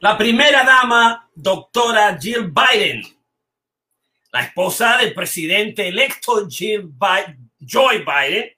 La primera dama, doctora Jill Biden, la esposa del presidente electo Jill Biden, Joe Biden,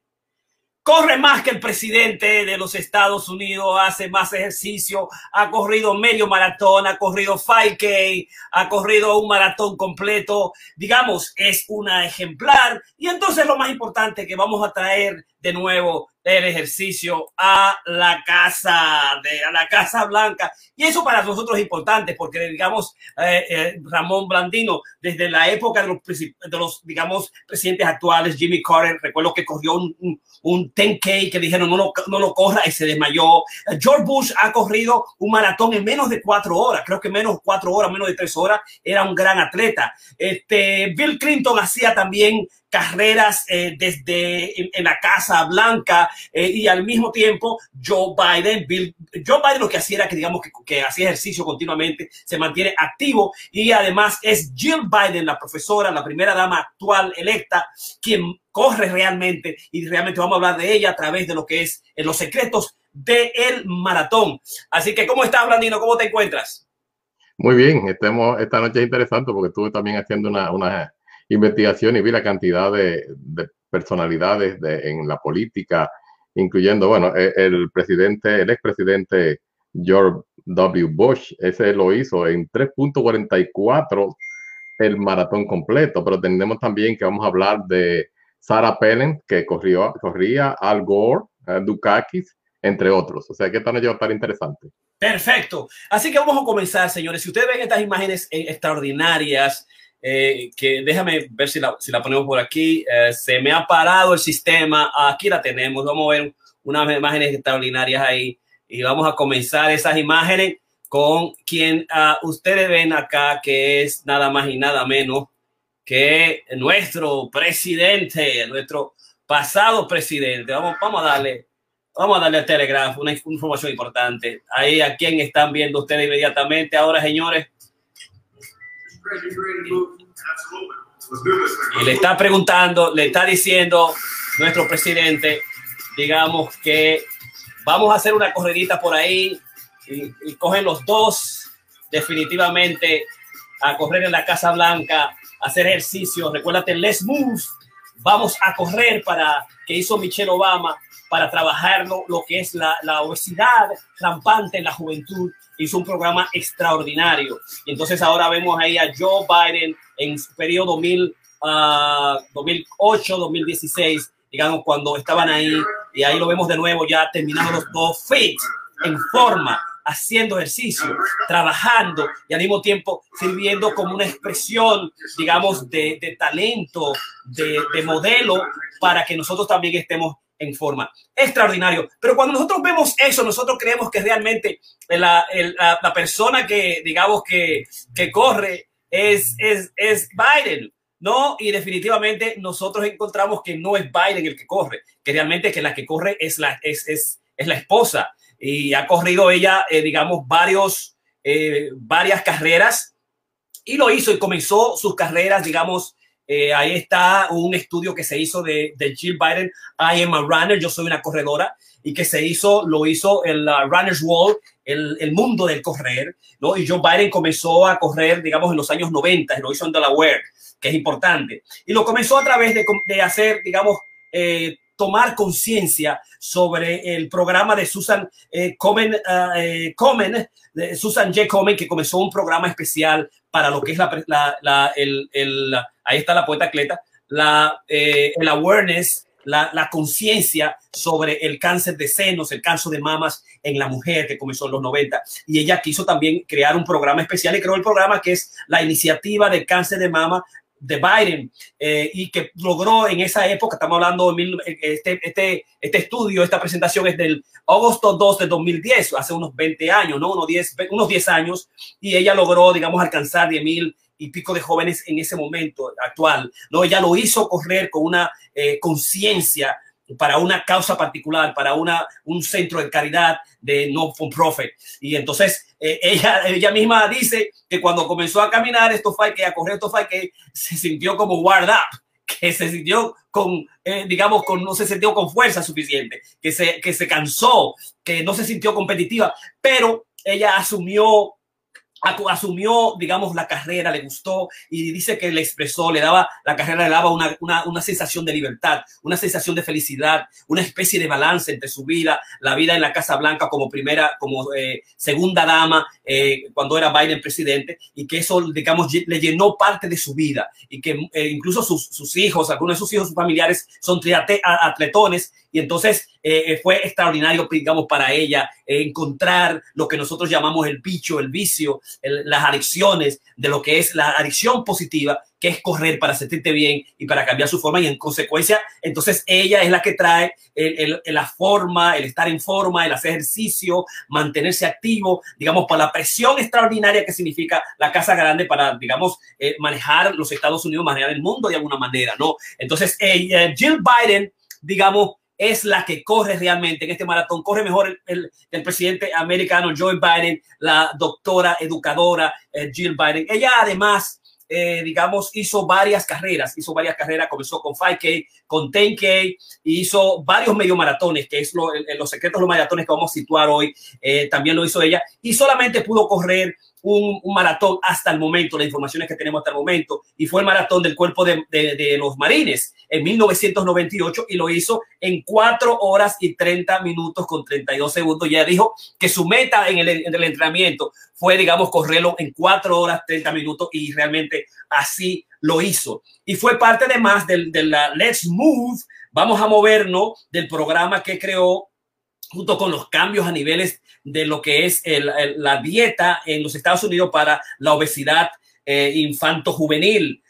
corre más que el presidente de los Estados Unidos, hace más ejercicio, ha corrido medio maratón, ha corrido 5K, ha corrido un maratón completo, digamos, es una ejemplar. Y entonces lo más importante que vamos a traer de nuevo el ejercicio a la casa, de, a la Casa Blanca. Y eso para nosotros es importante porque, digamos, eh, eh, Ramón Blandino, desde la época de los, de los, digamos, presidentes actuales, Jimmy Carter, recuerdo que corrió un, un, un 10K que dijeron no lo, no lo corra y se desmayó. George Bush ha corrido un maratón en menos de cuatro horas, creo que menos cuatro horas, menos de tres horas, era un gran atleta. Este, Bill Clinton hacía también carreras eh, desde en, la Casa Blanca eh, y al mismo tiempo Joe Biden, Bill, Joe Biden lo que hacía era que digamos que, que hacía ejercicio continuamente, se mantiene activo y además es Jill Biden, la profesora, la primera dama actual electa, quien corre realmente y realmente vamos a hablar de ella a través de lo que es en los secretos del el maratón. Así que, ¿cómo estás, Blandino? ¿Cómo te encuentras? Muy bien, esta noche es interesante porque estuve también haciendo una, una investigación y vi la cantidad de, de personalidades de, en la política, incluyendo, bueno, el, el presidente, el expresidente George W. Bush, ese lo hizo en 3.44 el maratón completo, pero tenemos también que vamos a hablar de Sarah Palin, que corrió, corría Al Gore, uh, Dukakis, entre otros. O sea que esta noche va a estar interesante. Perfecto. Así que vamos a comenzar, señores. Si ustedes ven estas imágenes eh, extraordinarias, eh, que déjame ver si la, si la ponemos por aquí. Eh, se me ha parado el sistema. Aquí la tenemos. Vamos a ver unas imágenes extraordinarias ahí. Y vamos a comenzar esas imágenes con quien uh, ustedes ven acá, que es nada más y nada menos que nuestro presidente, nuestro pasado presidente. Vamos, vamos a darle, vamos a darle al Telegraph una información importante. Ahí a quien están viendo ustedes inmediatamente. Ahora, señores. Y le está preguntando, le está diciendo nuestro presidente, digamos que vamos a hacer una corredita por ahí y, y cogen los dos definitivamente a correr en la Casa Blanca hacer ejercicio. Recuérdate, let's move. Vamos a correr para que hizo Michelle Obama para trabajar lo, lo que es la, la, obesidad rampante en la juventud. Hizo un programa extraordinario. Y entonces ahora vemos ahí a Joe Biden en su periodo 2000, uh, 2008, 2016, digamos, cuando estaban ahí. Y ahí lo vemos de nuevo ya terminando los dos fit, en forma, haciendo ejercicio, trabajando y al mismo tiempo sirviendo como una expresión, digamos, de, de talento, de, de, modelo, para que nosotros también estemos en forma. Extraordinario. Pero cuando nosotros vemos eso, nosotros creemos que realmente la, la, la persona que, digamos, que, que corre es, es, es Biden. No, y definitivamente nosotros encontramos que no es Biden el que corre, que realmente que la que corre es la, es, es, es la esposa y ha corrido ella, eh, digamos, varios, eh, varias carreras y lo hizo y comenzó sus carreras, digamos, eh, ahí está un estudio que se hizo de, de, Jill Biden, I am a runner, yo soy una corredora, y que se hizo, lo hizo el uh, Runner's World, el, el, mundo del correr, ¿no? Y Joe Biden comenzó a correr, digamos, en los años 90, lo hizo en Delaware, que es importante. Y lo comenzó a través de, de hacer, digamos, eh, tomar conciencia sobre el programa de Susan eh, Komen, uh, Komen, de Susan J. Komen, que comenzó un programa especial para lo que es la, la, la el, el, ahí está la poeta atleta, la, eh, el awareness, la, la conciencia sobre el cáncer de senos, el cáncer de mamas en la mujer que comenzó en los 90. Y ella quiso también crear un programa especial y creó el programa que es la iniciativa de cáncer de mama de Biden eh, y que logró en esa época, estamos hablando de mil, este, este, este estudio, esta presentación es del agosto 2 de 2010, hace unos 20 años, ¿no? Unos 10, unos 10 años, y ella logró, digamos, alcanzar 10 mil y pico de jóvenes en ese momento actual, ¿no? Ella lo hizo correr con una eh, conciencia para una causa particular, para una, un centro de caridad de no for profit. Y entonces eh, ella, ella misma dice que cuando comenzó a caminar esto fue que a correr esto fue que se sintió como up, que se sintió con, eh, digamos, con, no se sintió con fuerza suficiente, que se, que se cansó, que no se sintió competitiva, pero ella asumió asumió, digamos, la carrera, le gustó y dice que le expresó, le daba, la carrera le daba una, una, una, sensación de libertad, una sensación de felicidad, una especie de balance entre su vida, la vida en la Casa Blanca como primera, como eh, segunda dama, eh, cuando era Biden presidente, y que eso, digamos, le llenó parte de su vida y que eh, incluso sus, sus, hijos, algunos de sus hijos, sus familiares son atletones y entonces eh, fue extraordinario, digamos, para ella eh, encontrar lo que nosotros llamamos el bicho, el vicio, las adicciones, de lo que es la adicción positiva, que es correr para sentirte bien y para cambiar su forma. Y en consecuencia, entonces ella es la que trae el, el, la forma, el estar en forma, el hacer ejercicio, mantenerse activo, digamos, para la presión extraordinaria que significa la Casa Grande para, digamos, eh, manejar los Estados Unidos, manejar el mundo de alguna manera, ¿no? Entonces, eh, Jill Biden, digamos, es la que corre realmente en este maratón. Corre mejor el, el, presidente americano Joe Biden, la doctora educadora eh, Jill Biden. Ella además, eh, digamos, hizo varias carreras, hizo varias carreras, comenzó con 5K, con 10K, hizo varios medio maratones, que es lo, los secretos de los maratones que vamos a situar hoy, eh, también lo hizo ella, y solamente pudo correr un, maratón hasta el momento, las informaciones que tenemos hasta el momento, y fue el maratón del cuerpo de, de, los marines en 1998 y lo hizo en 4 horas y 30 minutos con 32 segundos. Ya dijo que su meta en el, en el entrenamiento fue, digamos, correrlo en 4 horas 30 minutos y realmente así lo hizo. Y fue parte además del, de la Let's Move, vamos a movernos del programa que creó junto con los cambios a niveles de lo que es la dieta en los Estados Unidos para la obesidad eh, infanto-juvenil,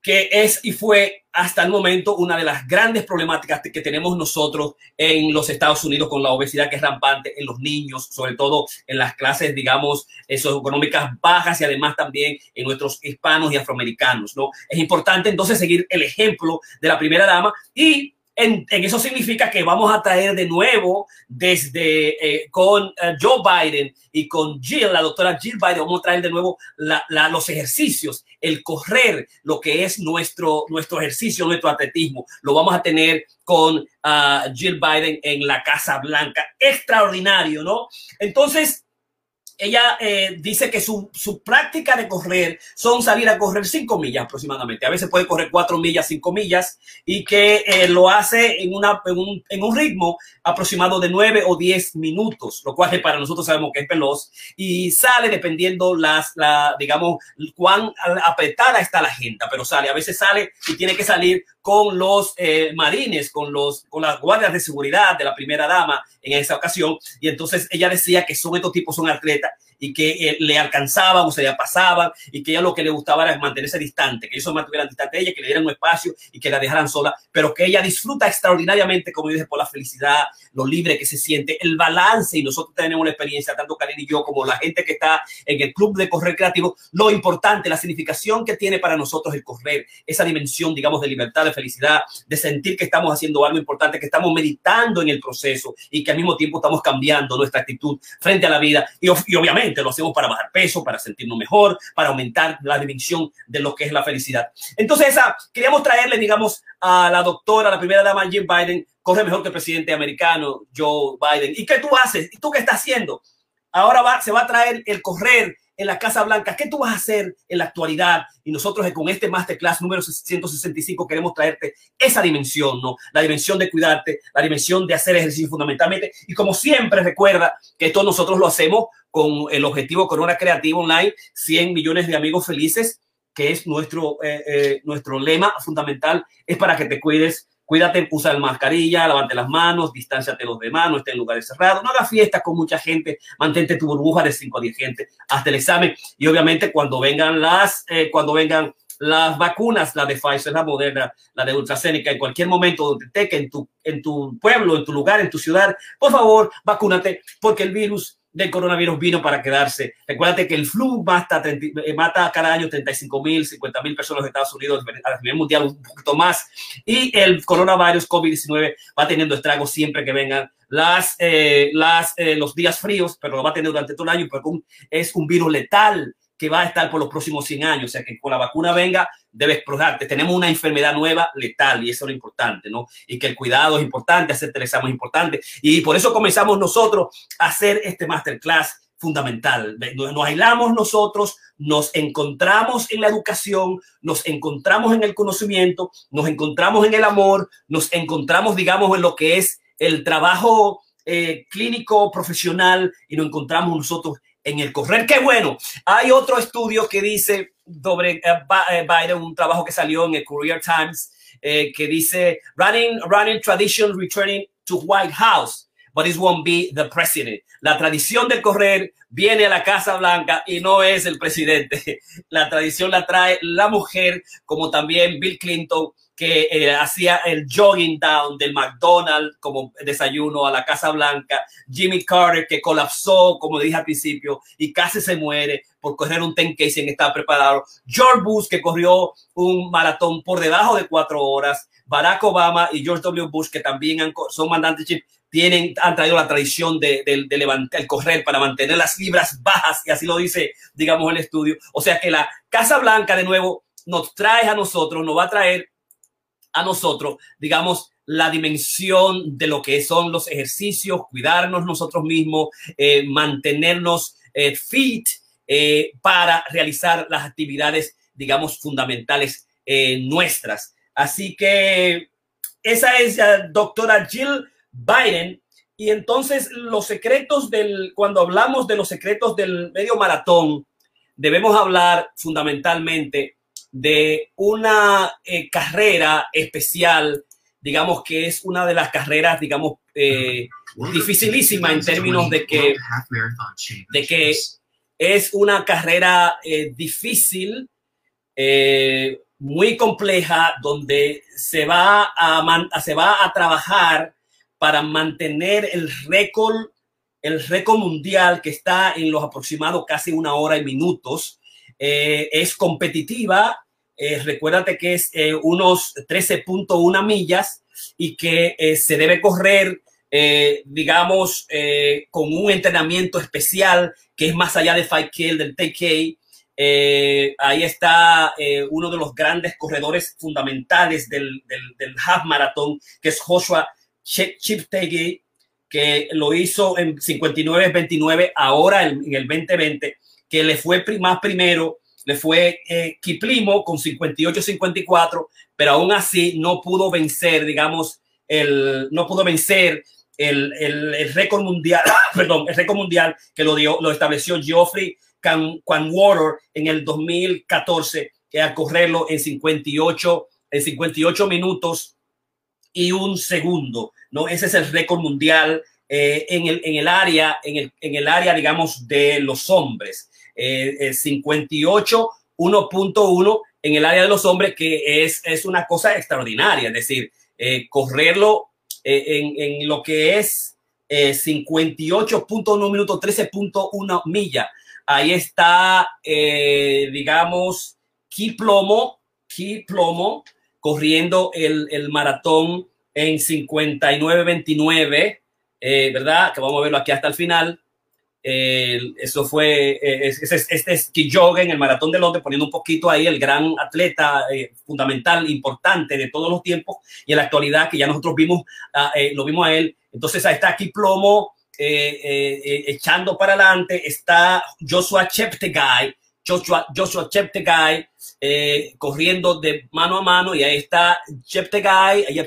que es y fue hasta el momento una de las grandes problemáticas que tenemos nosotros en los Estados Unidos con la obesidad que es rampante en los niños, sobre todo en las clases, digamos, socioeconómicas bajas y además también en nuestros hispanos y afroamericanos, ¿no? Es importante entonces seguir el ejemplo de la primera dama y en, eso significa que vamos a traer de nuevo desde eh, con uh, Joe Biden y con Jill, la doctora Jill Biden, vamos a traer de nuevo los ejercicios, el correr, lo que es nuestro, nuestro ejercicio, nuestro atletismo. Lo vamos a tener con uh, Jill Biden en la Casa Blanca. Extraordinario, ¿no? Entonces, ella eh, dice que su, su, práctica de correr son salir a correr cinco millas aproximadamente. A veces puede correr cuatro millas, cinco millas, y que eh, lo hace en, una, en, un, en un ritmo aproximado de nueve o diez minutos, lo cual para nosotros sabemos que es veloz, y sale dependiendo las, la, digamos, cuán apretada está la gente, pero sale. A veces sale y tiene que salir con los eh, marines, con, los, con las guardias de seguridad de la primera dama en esa ocasión. Y entonces ella decía que son estos tipos, son atletas y que eh, le alcanzaban o se le pasaban y que ella lo que le gustaba era mantenerse distante, que ellos se mantuvieran distante de ella, que le dieran un espacio y que la dejaran sola, pero que ella disfruta extraordinariamente, como dije, por la felicidad, lo libre que se siente, el balance y nosotros tenemos una experiencia, tanto Karen y yo como la gente que está en el club de correr creativo, lo importante, la significación que tiene para nosotros el correr, esa dimensión, digamos, de libertad, de felicidad, de sentir que estamos haciendo algo importante, que estamos meditando en el proceso y que al mismo tiempo estamos cambiando nuestra actitud frente a la vida y, y obviamente lo hacemos para bajar peso, para sentirnos mejor, para aumentar la dimensión de lo que es la felicidad. Entonces, esa, queríamos traerle, digamos, a la doctora, la primera dama, Jim Biden, corre mejor que el presidente americano, Joe Biden. ¿Y qué tú haces? ¿Y tú qué estás haciendo? Ahora va, se va a traer el correr en la Casa Blanca. ¿Qué tú vas a hacer en la actualidad? Y nosotros con este Masterclass número 165 queremos traerte esa dimensión, ¿no? La dimensión de cuidarte, la dimensión de hacer ejercicio fundamentalmente. Y como siempre, recuerda que esto nosotros lo hacemos con el objetivo Corona Creativo Online, 100 millones de amigos felices, que es nuestro, eh, eh, nuestro lema fundamental, es para que te cuides Cuídate, usa el mascarilla, lavante las manos, distánciate los demás, no esté en lugares cerrados, no hagas fiestas con mucha gente, mantente tu burbuja de 5 a 10 gente hasta el examen. Y obviamente cuando vengan las, eh, cuando vengan las vacunas, la de Pfizer, la Moderna, la de AstraZeneca, en cualquier momento donde te que tu, en tu pueblo, en tu lugar, en tu ciudad, por favor, vacúnate, porque el virus del coronavirus vino para quedarse. Recuérdate que el flu mata, eh, mata cada año 35 mil, 50 mil personas en Estados Unidos, a nivel mundial un poquito más. Y el coronavirus COVID-19 va teniendo estragos siempre que vengan las, eh, las, eh, los días fríos, pero lo va a tener durante todo el año porque es un virus letal que va a estar por los próximos 100 años. O sea que con la vacuna venga, debes probarte. Tenemos una enfermedad nueva letal y eso es lo importante, ¿no? Y que el cuidado es importante, hacer el examen es importante. Y por eso comenzamos nosotros a hacer este masterclass fundamental. Nos aislamos nosotros, nos encontramos en la educación, nos encontramos en el conocimiento, nos encontramos en el amor, nos encontramos, digamos, en lo que es el trabajo eh, clínico profesional y nos encontramos nosotros en el correr. Qué bueno. Hay otro estudio que dice sobre eh, eh, Biden, un trabajo que salió en el Career Times, que dice running, running tradition returning to White House, but it won't be the president. La tradición del correr viene a la Casa Blanca y no es el presidente. La tradición la trae la mujer, como también Bill Clinton que eh, hacía el jogging down del McDonald's como desayuno a la Casa Blanca, Jimmy Carter que colapsó, como dije al principio, y casi se muere por correr un 10K sin estar preparado, George Bush que corrió un maratón por debajo de cuatro horas, Barack Obama y George W. Bush que también son mandantes tienen, han traído la tradición de, de, levantar, el correr para mantener las libras bajas, y así lo dice, digamos, el estudio. O sea que la Casa Blanca, de nuevo, nos trae a nosotros, nos va a traer a nosotros, digamos, la dimensión de lo que son los ejercicios, cuidarnos nosotros mismos, eh, mantenernos eh, fit eh, para realizar las actividades, digamos, fundamentales nuestras. Así que esa es la doctora Jill Biden. Y entonces los secretos del, cuando hablamos de los secretos del medio maratón, debemos hablar fundamentalmente de una eh, carrera especial, digamos que es una de las carreras, digamos, eh, dificilísima en términos de que, de que es una carrera eh, difícil, muy compleja, donde se va a, se va a trabajar para mantener el récord, el récord mundial que está en los aproximados casi una hora y minutos. es competitiva, eh, recuérdate que es eh, unos 13.1 millas y que eh, se debe correr, digamos, con un entrenamiento especial que es más allá de 5K, del TK. ahí está uno de los grandes corredores fundamentales del, half marathon, que es Joshua Chiptegei, que lo hizo en 59-29, ahora en el 2020, que le fue más primero le fue eh, Kiplimo con 58-54, pero aún así no pudo vencer, digamos, el, no pudo vencer el, el, récord mundial, perdón, el récord mundial que lo, dio, lo estableció Geoffrey Water en el 2014, que al correrlo en 58, en 58 minutos y un segundo, ¿no? Ese es el récord mundial eh, en, el, en el área, en el, en el área, digamos, de los hombres. 58, eh, 1.1 en el área de los hombres, que es, es una cosa extraordinaria. Es decir, eh, correrlo eh, en, en, lo que es 58.1 minutos, 13.1 millas. Ahí está, digamos, Kiplomo, Kiplomo, corriendo el, el maratón en 59.29, ¿verdad? Que vamos a verlo aquí hasta el final eso fue, eh, este es Kijoge en el Maratón de Londres, poniendo un poquito ahí el gran atleta eh, fundamental, importante de todos los tiempos y en la actualidad que ya nosotros vimos, eh, lo vimos a él. Entonces ahí está aquí Plomo echando para adelante, está Joshua Cheptegei, Joshua, Joshua Cheptegei corriendo de mano a mano y ahí está Cheptegei, ahí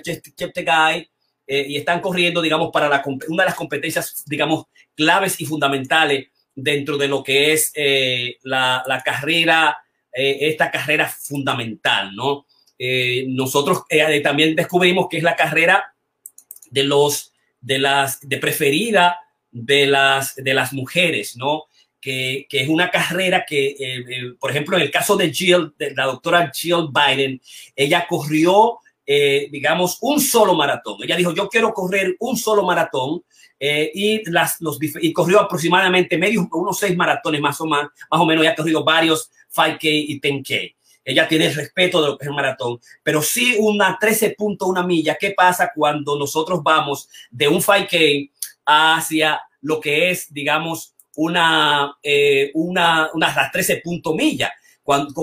Cheptegei y están corriendo, digamos, para la, una de las competencias, digamos, claves y fundamentales dentro de lo que es eh, la, carrera, eh, esta carrera fundamental, ¿no? Eh, nosotros también descubrimos que es la carrera de los, de las, de preferida de las, de las mujeres, ¿no? Que, que, es una carrera que, por ejemplo, en el caso de Jill, de la doctora Jill Biden, ella corrió, digamos, un solo maratón. Ella dijo, yo quiero correr un solo maratón eh, y, las, los, y corrió aproximadamente medio, unos seis maratones más o, más, más o menos, ya ha corrido varios 5K y 10K. Ella tiene el respeto de lo que es el maratón, pero sí una 13.1 milla. ¿Qué pasa cuando nosotros vamos de un 5K hacia lo que es, digamos, una, eh, una, una 13 millas?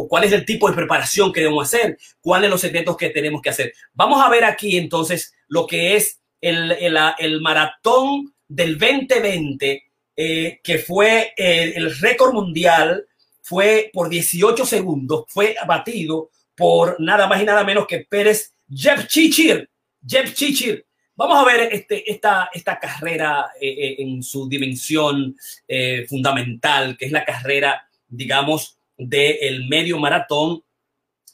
¿Cuál es el tipo de preparación que debemos hacer? ¿Cuáles los secretos que tenemos que hacer? Vamos a ver aquí entonces lo que es el, el, el maratón del 2020 eh, que fue el récord mundial, fue por 18 segundos, fue batido por nada más y nada menos que Pérez Jeff Chichir. Jeff Chichir. Vamos a ver este, esta, esta carrera en su dimensión fundamental, que es la carrera, digamos, del medio maratón,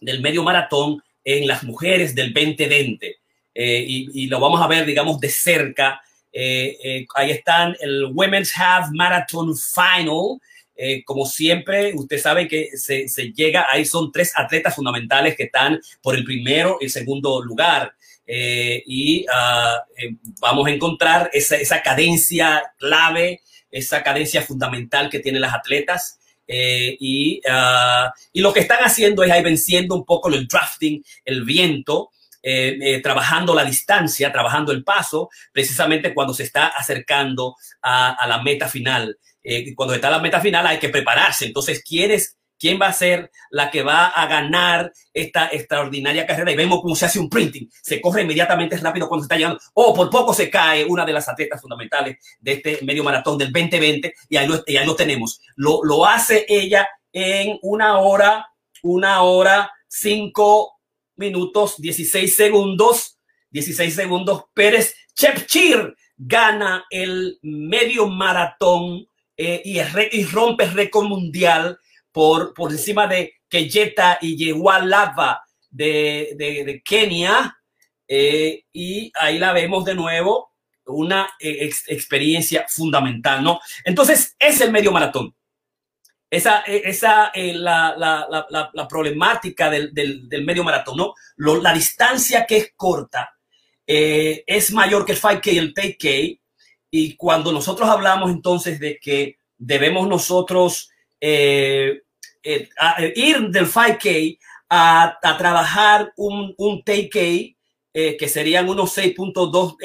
del medio maratón en las mujeres del 2020. Eh, y, lo vamos a ver, digamos, de cerca. Eh, eh, ahí están el Women's Half Marathon Final. como siempre, usted sabe que se, llega, ahí son tres atletas fundamentales que están por el primero y segundo lugar. y ah, vamos a encontrar esa, esa cadencia clave, esa cadencia fundamental que tienen las atletas. Y, ah, y, lo que están haciendo es ahí venciendo un poco el drafting, el viento, eh, eh, trabajando la distancia, trabajando el paso, precisamente cuando se está acercando a, la meta final. Eh, cuando está la meta final hay que prepararse. Entonces, ¿quién es, quién va a ser la que va a ganar esta extraordinaria carrera? Y vemos cómo se hace un printing. Se corre inmediatamente rápido cuando se está llegando. O por poco se cae una de las atletas fundamentales de este medio maratón del 2020 y ahí lo, y ahí lo tenemos. Lo, lo hace ella en una hora, una hora, cinco minutos 16 segundos. 16 segundos. Pérez Chepchir gana el medio maratón eh, y, y, rompe récord mundial por, por encima de Keyeta y Yewalava de, de, Kenia. Eh, y ahí la vemos de nuevo, una eh, experiencia fundamental, ¿no? Entonces, es el medio maratón. Esa, eh, la, la, la, la, problemática del, del, del, medio maratón, ¿no? la distancia que es corta es mayor que el 5K y el 10K. Y cuando nosotros hablamos entonces de que debemos nosotros eh, ir del 5K a, trabajar un, un 10K, que serían unos 6.2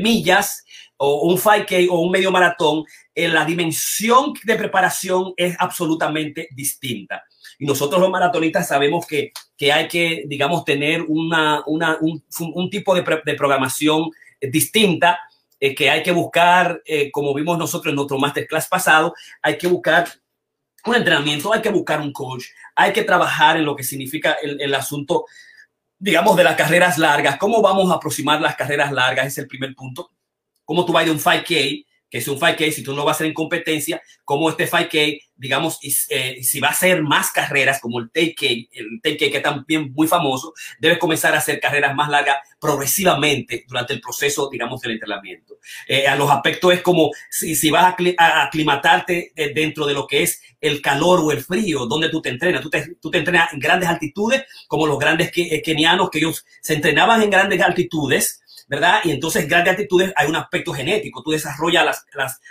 millas, o un 5K o un medio maratón, la dimensión de preparación es absolutamente distinta. Y nosotros los maratonistas sabemos que, que hay que, digamos, tener una, una un, un, tipo de, de, programación distinta, eh, que hay que buscar, eh, como vimos nosotros en nuestro masterclass pasado, hay que buscar un entrenamiento, hay que buscar un coach, hay que trabajar en lo que significa el, el asunto, digamos, de las carreras largas, cómo vamos a aproximar las carreras largas, es el primer punto. Cómo tú vas de un 5K, que es un 5K, si tú no vas a ser en competencia, como este 5K, digamos, eh, si va a hacer más carreras como el 10K, el 10K que también muy famoso, debes comenzar a hacer carreras más largas progresivamente durante el proceso, digamos, del entrenamiento. Eh, a los aspectos es como si, si vas a, aclimatarte eh, dentro de lo que es el calor o el frío, donde tú te entrenas. Tú te, tú te entrenas en grandes altitudes, como los grandes kenianos que ellos se entrenaban en grandes altitudes, ¿verdad? Y entonces, grandes altitudes hay un aspecto genético. Tú desarrollas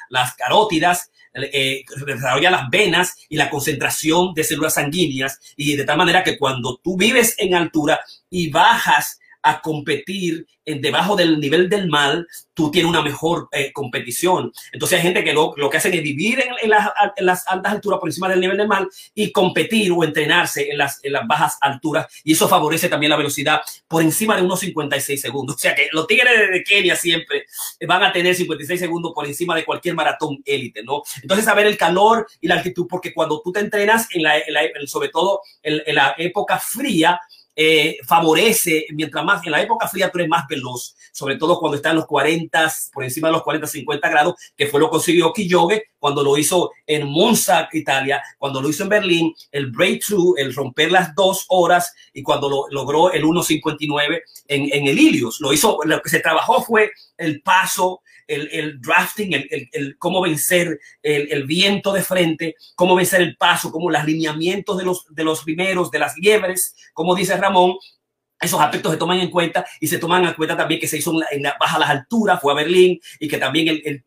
las, carótidas, eh, desarrolla las venas y la concentración de células sanguíneas. Y de tal manera que cuando tú vives en altura y bajas a competir en debajo del nivel del mal, tú tienes una mejor eh, competición. Entonces hay gente que lo, lo que hacen es vivir en, las, altas alturas por encima del nivel del mal y competir o entrenarse en las, en las bajas alturas y eso favorece también la velocidad por encima de unos 56 segundos. O sea que los tigres de Kenia siempre van a tener 56 segundos por encima de cualquier maratón élite, ¿no? Entonces saber el calor y la altitud, porque cuando tú te entrenas, en la sobre todo en la época fría, eh, favorece, mientras más en la época fría tú eres más veloz, sobre todo cuando está en los 40, por encima de los 40, 50 grados, que fue lo que consiguió Kiyoge cuando lo hizo en Monza, Italia, cuando lo hizo en Berlín, el breakthrough, el romper las dos horas y cuando lo, logró el 1.59 en, en el Ilios. Lo hizo, lo que se trabajó fue el paso, el, drafting, el, cómo vencer el, viento de frente, cómo vencer el paso, cómo los alineamientos de los, de los primeros, de las liebres, como dice Ramón, esos aspectos se toman en cuenta y se toman en cuenta también que se hizo en, la, baja las alturas, fue a Berlín y que también el, el,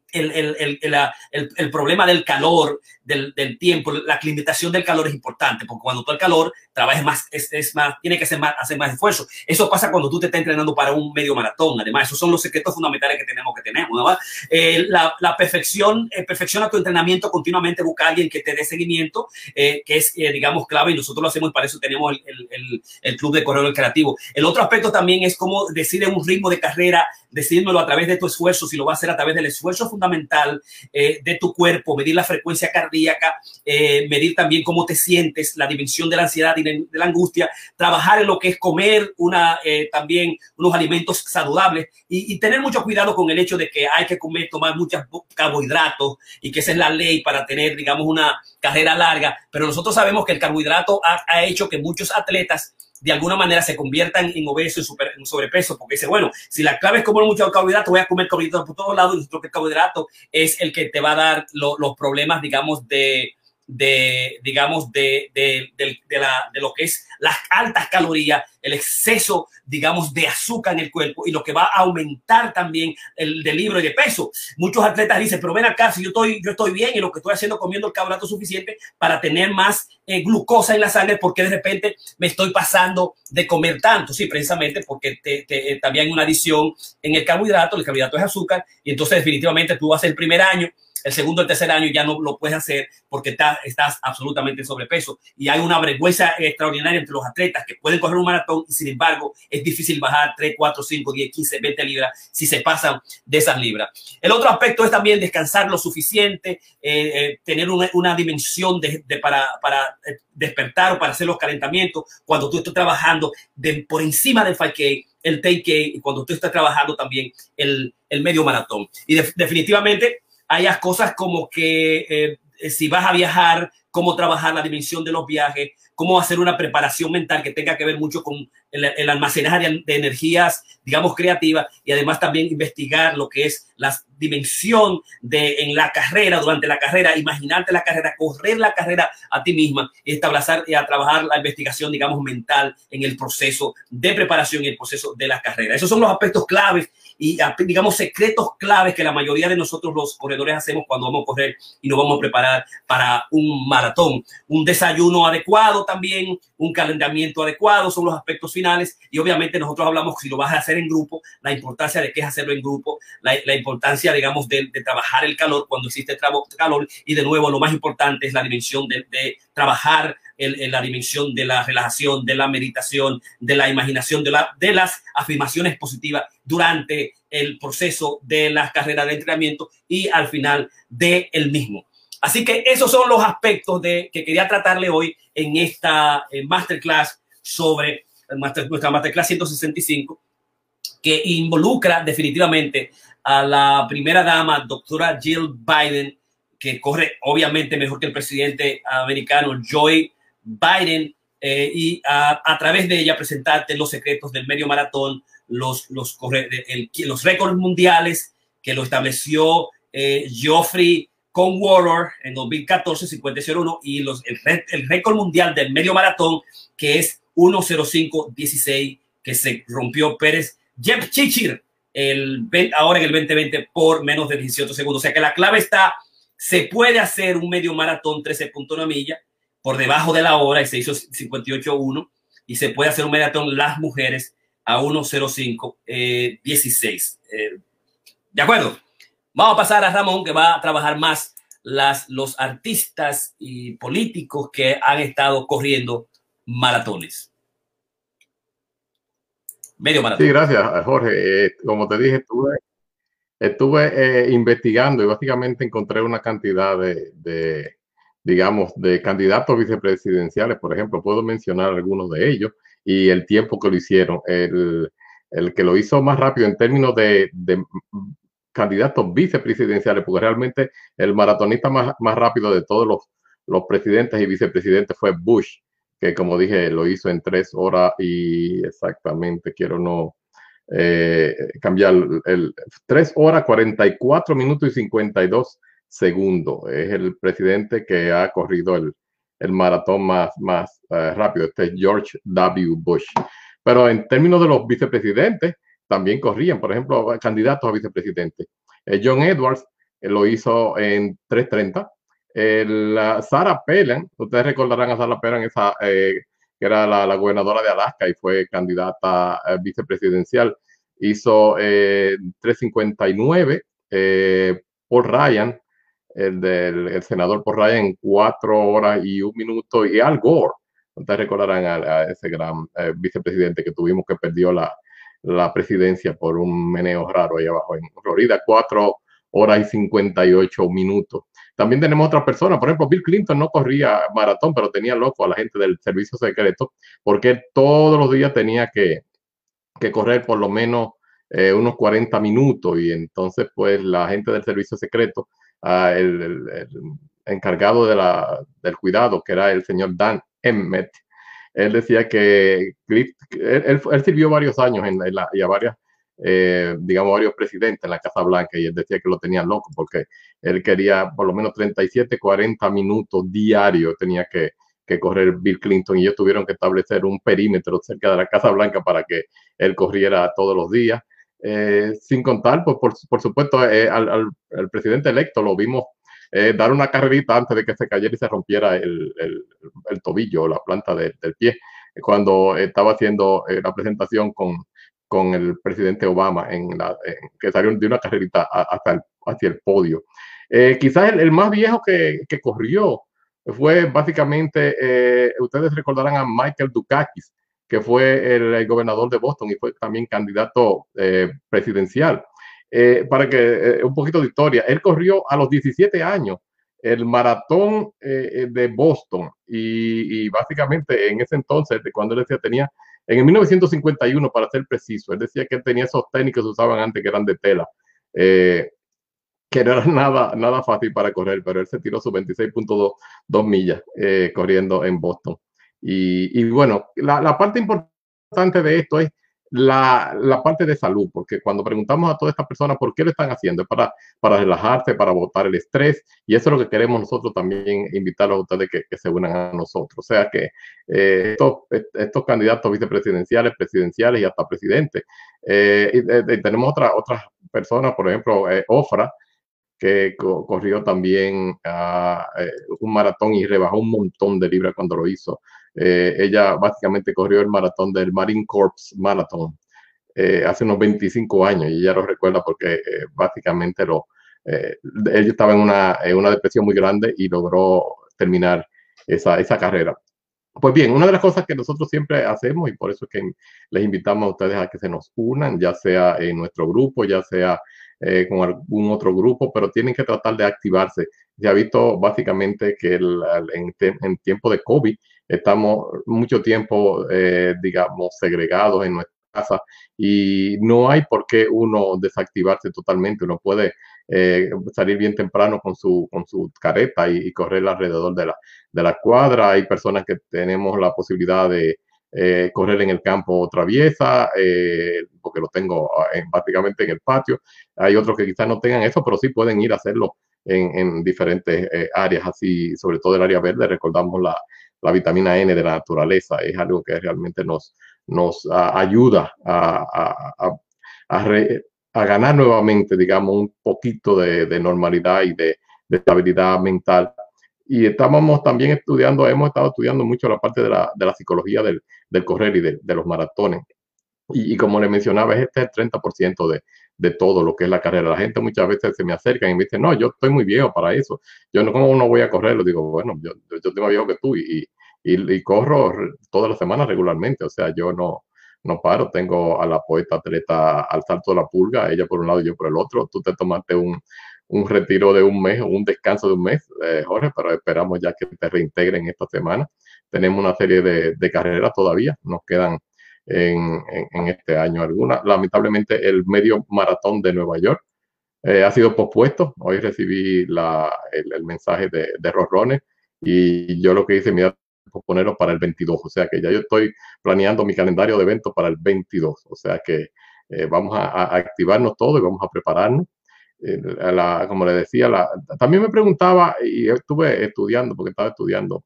problema del calor, del, tiempo, la aclimatación del calor es importante, porque cuando tú el calor trabajas más, es, más, tiene que hacer más, hacer más esfuerzo. Eso pasa cuando tú te estás entrenando para un medio maratón. Además, esos son los secretos fundamentales que tenemos que tenemos. Eh, la, perfección, eh, perfecciona tu entrenamiento continuamente, busca a alguien que te dé seguimiento, eh, que es, digamos, clave y nosotros lo hacemos y para eso tenemos el, el club de correo creativo. El otro aspecto también es cómo decide un ritmo de carrera, decídmelo a través de tu esfuerzo, si lo va a hacer a través del esfuerzo fundamental fundamental eh, de tu cuerpo, medir la frecuencia cardíaca, eh, medir también cómo te sientes, la dimensión de la ansiedad y de, la angustia, trabajar en lo que es comer una, eh, también unos alimentos saludables y, tener mucho cuidado con el hecho de que hay que comer, tomar muchos carbohidratos y que esa es la ley para tener, digamos, una carrera larga, pero nosotros sabemos que el carbohidrato ha hecho que muchos atletas de alguna manera se conviertan en obesos y en sobrepeso, porque dice, bueno, si la clave es comer mucho carbohidrato, voy a comer carbohidratos por todos lados y que el carbohidrato es el que te va a dar los problemas, digamos, de, de, digamos, de, de, de, la, de lo que es las altas calorías, el exceso, digamos, de azúcar en el cuerpo y lo que va a aumentar también el delibro y de peso. Muchos atletas dicen, pero ven acá, si yo estoy, yo estoy bien y lo que estoy haciendo comiendo el carbohidrato suficiente para tener más eh, glucosa en la sangre, porque de repente me estoy pasando de comer tanto? Sí, precisamente porque te, te, también hay una adición en el carbohidrato, el carbohidrato es azúcar, y entonces definitivamente tú vas el primer año el segundo o tercer año ya no lo puedes hacer porque estás, absolutamente sobrepeso. Y hay una vergüenza extraordinaria entre los atletas que pueden correr un maratón y sin embargo es difícil bajar 3, 4, 5, 10, 15, 20 libras si se pasan de esas libras. El otro aspecto es también descansar lo suficiente, eh, eh, tener una, una dimensión de, para, para eh, despertar o para hacer los calentamientos cuando tú estás trabajando por encima del 5K, el 10K y cuando tú estás trabajando también el, el medio maratón. Y de, definitivamente hayas cosas como que eh, si vas a viajar, cómo trabajar la dimensión de los viajes, cómo hacer una preparación mental que tenga que ver mucho con el, el almacenaje de energías, digamos, creativas y además también investigar lo que es la dimensión de en la carrera, durante la carrera, imaginarte la carrera, correr la carrera a ti misma y establecer y a trabajar la investigación, digamos, mental en el proceso de preparación y el proceso de la carrera. Esos son los aspectos claves y digamos secretos claves que la mayoría de nosotros los corredores hacemos cuando vamos a correr y nos vamos a preparar para un maratón. Un desayuno adecuado también, un calentamiento adecuado son los aspectos finales y obviamente nosotros hablamos si lo vas a hacer en grupo, la importancia de qué es hacerlo en grupo, la, la importancia digamos de, de, trabajar el calor cuando existe calor y de nuevo lo más importante es la dimensión de, de trabajar en, la dimensión de la relajación, de la meditación, de la imaginación, de, la, de las afirmaciones positivas durante el proceso de las carreras de entrenamiento y al final del el mismo. Así que esos son los aspectos de, que quería tratarle hoy en esta masterclass sobre master, nuestra masterclass 165, que involucra definitivamente a la primera dama, doctora Jill Biden, que corre obviamente mejor que el presidente americano Joe Biden eh, y a, través de ella presentarte los secretos del medio maratón, los, los, los récords mundiales que lo estableció eh, Geoffrey Conwaller en 2014, 50-01, y los, el, récord mundial del medio maratón, que es 1.05-16, que se rompió Pérez Jeff Chichir el, ahora en el 2020 por menos de 18 segundos. O sea que la clave está, se puede hacer un medio maratón 13.1 millas, por debajo de la hora y se hizo 58.1 y se puede hacer un maratón las mujeres a 1.05 eh, 16. Eh, ¿De acuerdo? Vamos a pasar a Ramón que va a trabajar más los artistas y políticos que han estado corriendo maratones. Medio maratón. Sí, gracias, Jorge. Eh, como te dije, estuve, eh, investigando y básicamente encontré una cantidad de, digamos, de candidatos vicepresidenciales, por ejemplo, puedo mencionar algunos de ellos y el tiempo que lo hicieron. El, el que lo hizo más rápido en términos de, de, candidatos vicepresidenciales, porque realmente el maratonista más, más rápido de todos los, los presidentes y vicepresidentes fue Bush, que como dije, lo hizo en tres horas y exactamente, quiero no eh, cambiar el, tres horas, 44 minutos y 52 segundo. Es el presidente que ha corrido el, el maratón más, más uh, rápido. Este es George W. Bush. Pero en términos de los vicepresidentes, también corrían, por ejemplo, candidatos a vicepresidente. Eh, John Edwards eh, lo hizo en 3.30. El, uh, Sarah Palin, ustedes recordarán a Sarah Palin, eh, que era la, la, gobernadora de Alaska y fue candidata vicepresidencial, hizo 3.59. Paul Ryan el del el senador por Ryan cuatro horas y un minuto, y Al Gore, ustedes recordarán a, ese gran eh, vicepresidente que tuvimos que perdió la, la, presidencia por un meneo raro ahí abajo en Florida, cuatro horas y 58 minutos. También tenemos otras personas, por ejemplo, Bill Clinton no corría maratón, pero tenía loco a la gente del servicio secreto porque todos los días tenía que, correr por lo menos eh, unos 40 minutos y entonces pues la gente del servicio secreto, ah, el, encargado del cuidado, que era el señor Dan Emmett, él decía que él, sirvió varios años en la, y a varias eh, digamos, varios presidentes en la Casa Blanca y él decía que lo tenían loco porque él quería por lo menos 37, 40 minutos diarios tenía que, que correr Bill Clinton y ellos tuvieron que establecer un perímetro cerca de la Casa Blanca para que él corriera todos los días. Eh, sin contar, pues por, por supuesto, eh, al, al, presidente electo lo vimos dar una carrerita antes de que se cayera y se rompiera el, el, el tobillo, la planta del pie, cuando estaba haciendo la presentación con, con el presidente Obama, en que salió de una carrerita hasta el, hacia el podio. Eh, quizás el, más viejo que, que, corrió fue básicamente, eh, ustedes recordarán a Michael Dukakis, que fue el, gobernador de Boston y fue también candidato eh, presidencial. Para que un poquito de historia, él corrió a los 17 años el maratón de Boston y, básicamente en ese entonces, de cuando él decía tenía en 1951, para ser preciso, él decía que él tenía esos tenis que se usaban antes que eran de tela, eh, que no era nada, nada fácil para correr, pero él se tiró sus 26.2 millas eh, corriendo en Boston. Y, bueno, la, parte importante de esto es la, la, parte de salud, porque cuando preguntamos a todas estas personas por qué lo están haciendo, es para, para relajarse, para botar el estrés, y eso es lo que queremos nosotros también invitarlos a ustedes que, que se unan a nosotros. O sea que eh, estos, estos, candidatos vicepresidenciales, presidenciales y hasta presidentes, eh, y, tenemos otras otras personas, por ejemplo, eh, Ofra, que corrió también uh, un maratón y rebajó un montón de libras cuando lo hizo. Eh, ella básicamente corrió el maratón del Marine Corps Marathon eh, hace unos 25 años y ella lo recuerda porque eh, básicamente lo, ella estaba en una, una, depresión muy grande y logró terminar esa, esa carrera. Pues bien, una de las cosas que nosotros siempre hacemos y por eso es que les invitamos a ustedes a que se nos unan, ya sea en nuestro grupo, ya sea con algún otro grupo, pero tienen que tratar de activarse. Se ha visto básicamente que el, en, en, tiempo de COVID estamos mucho tiempo, eh, digamos, segregados en nuestra casa y no hay por qué uno desactivarse totalmente. Uno puede eh, salir bien temprano con su, con su careta y, correr alrededor de la, de la cuadra. Hay personas que tenemos la posibilidad de eh, correr en el campo traviesa, porque lo tengo básicamente en el patio. Hay otros que quizás no tengan eso, pero sí pueden ir a hacerlo en, en diferentes áreas, así, sobre todo el área verde. Recordamos la, la vitamina N de la naturaleza. Es algo que realmente nos, nos ayuda a, a, a, ganar nuevamente, digamos, un poquito de, normalidad y de, estabilidad mental. Y estábamos también estudiando, hemos estado estudiando mucho la parte de la, de la psicología del, del, correr y de, los maratones. Y, y, como le mencionaba, este es el 30% de, de todo lo que es la carrera. La gente muchas veces se me acerca y me dice, no, yo estoy muy viejo para eso. Yo no, ¿cómo no voy a correr? Lo digo, bueno, yo, yo estoy más viejo que tú y, y, corro todas las semanas regularmente. O sea, yo no, no paro. Tengo a la poeta atleta al salto de la pulga, ella por un lado y yo por el otro. Tú te tomaste un, un retiro de un mes un descanso de un mes, eh, Jorge, pero esperamos ya que te reintegren esta semana. Tenemos una serie de, de carreras todavía, nos quedan en, este año alguna. Lamentablemente el medio maratón de Nueva York eh, ha sido pospuesto. Hoy recibí la, el, mensaje de, Rorrones y yo lo que hice, mira, posponerlo para el 22. O sea que ya yo estoy planeando mi calendario de eventos para el 22. O sea que eh, vamos a, activarnos todo y vamos a prepararnos. Eh, como le decía, también me preguntaba y estuve estudiando, porque estaba estudiando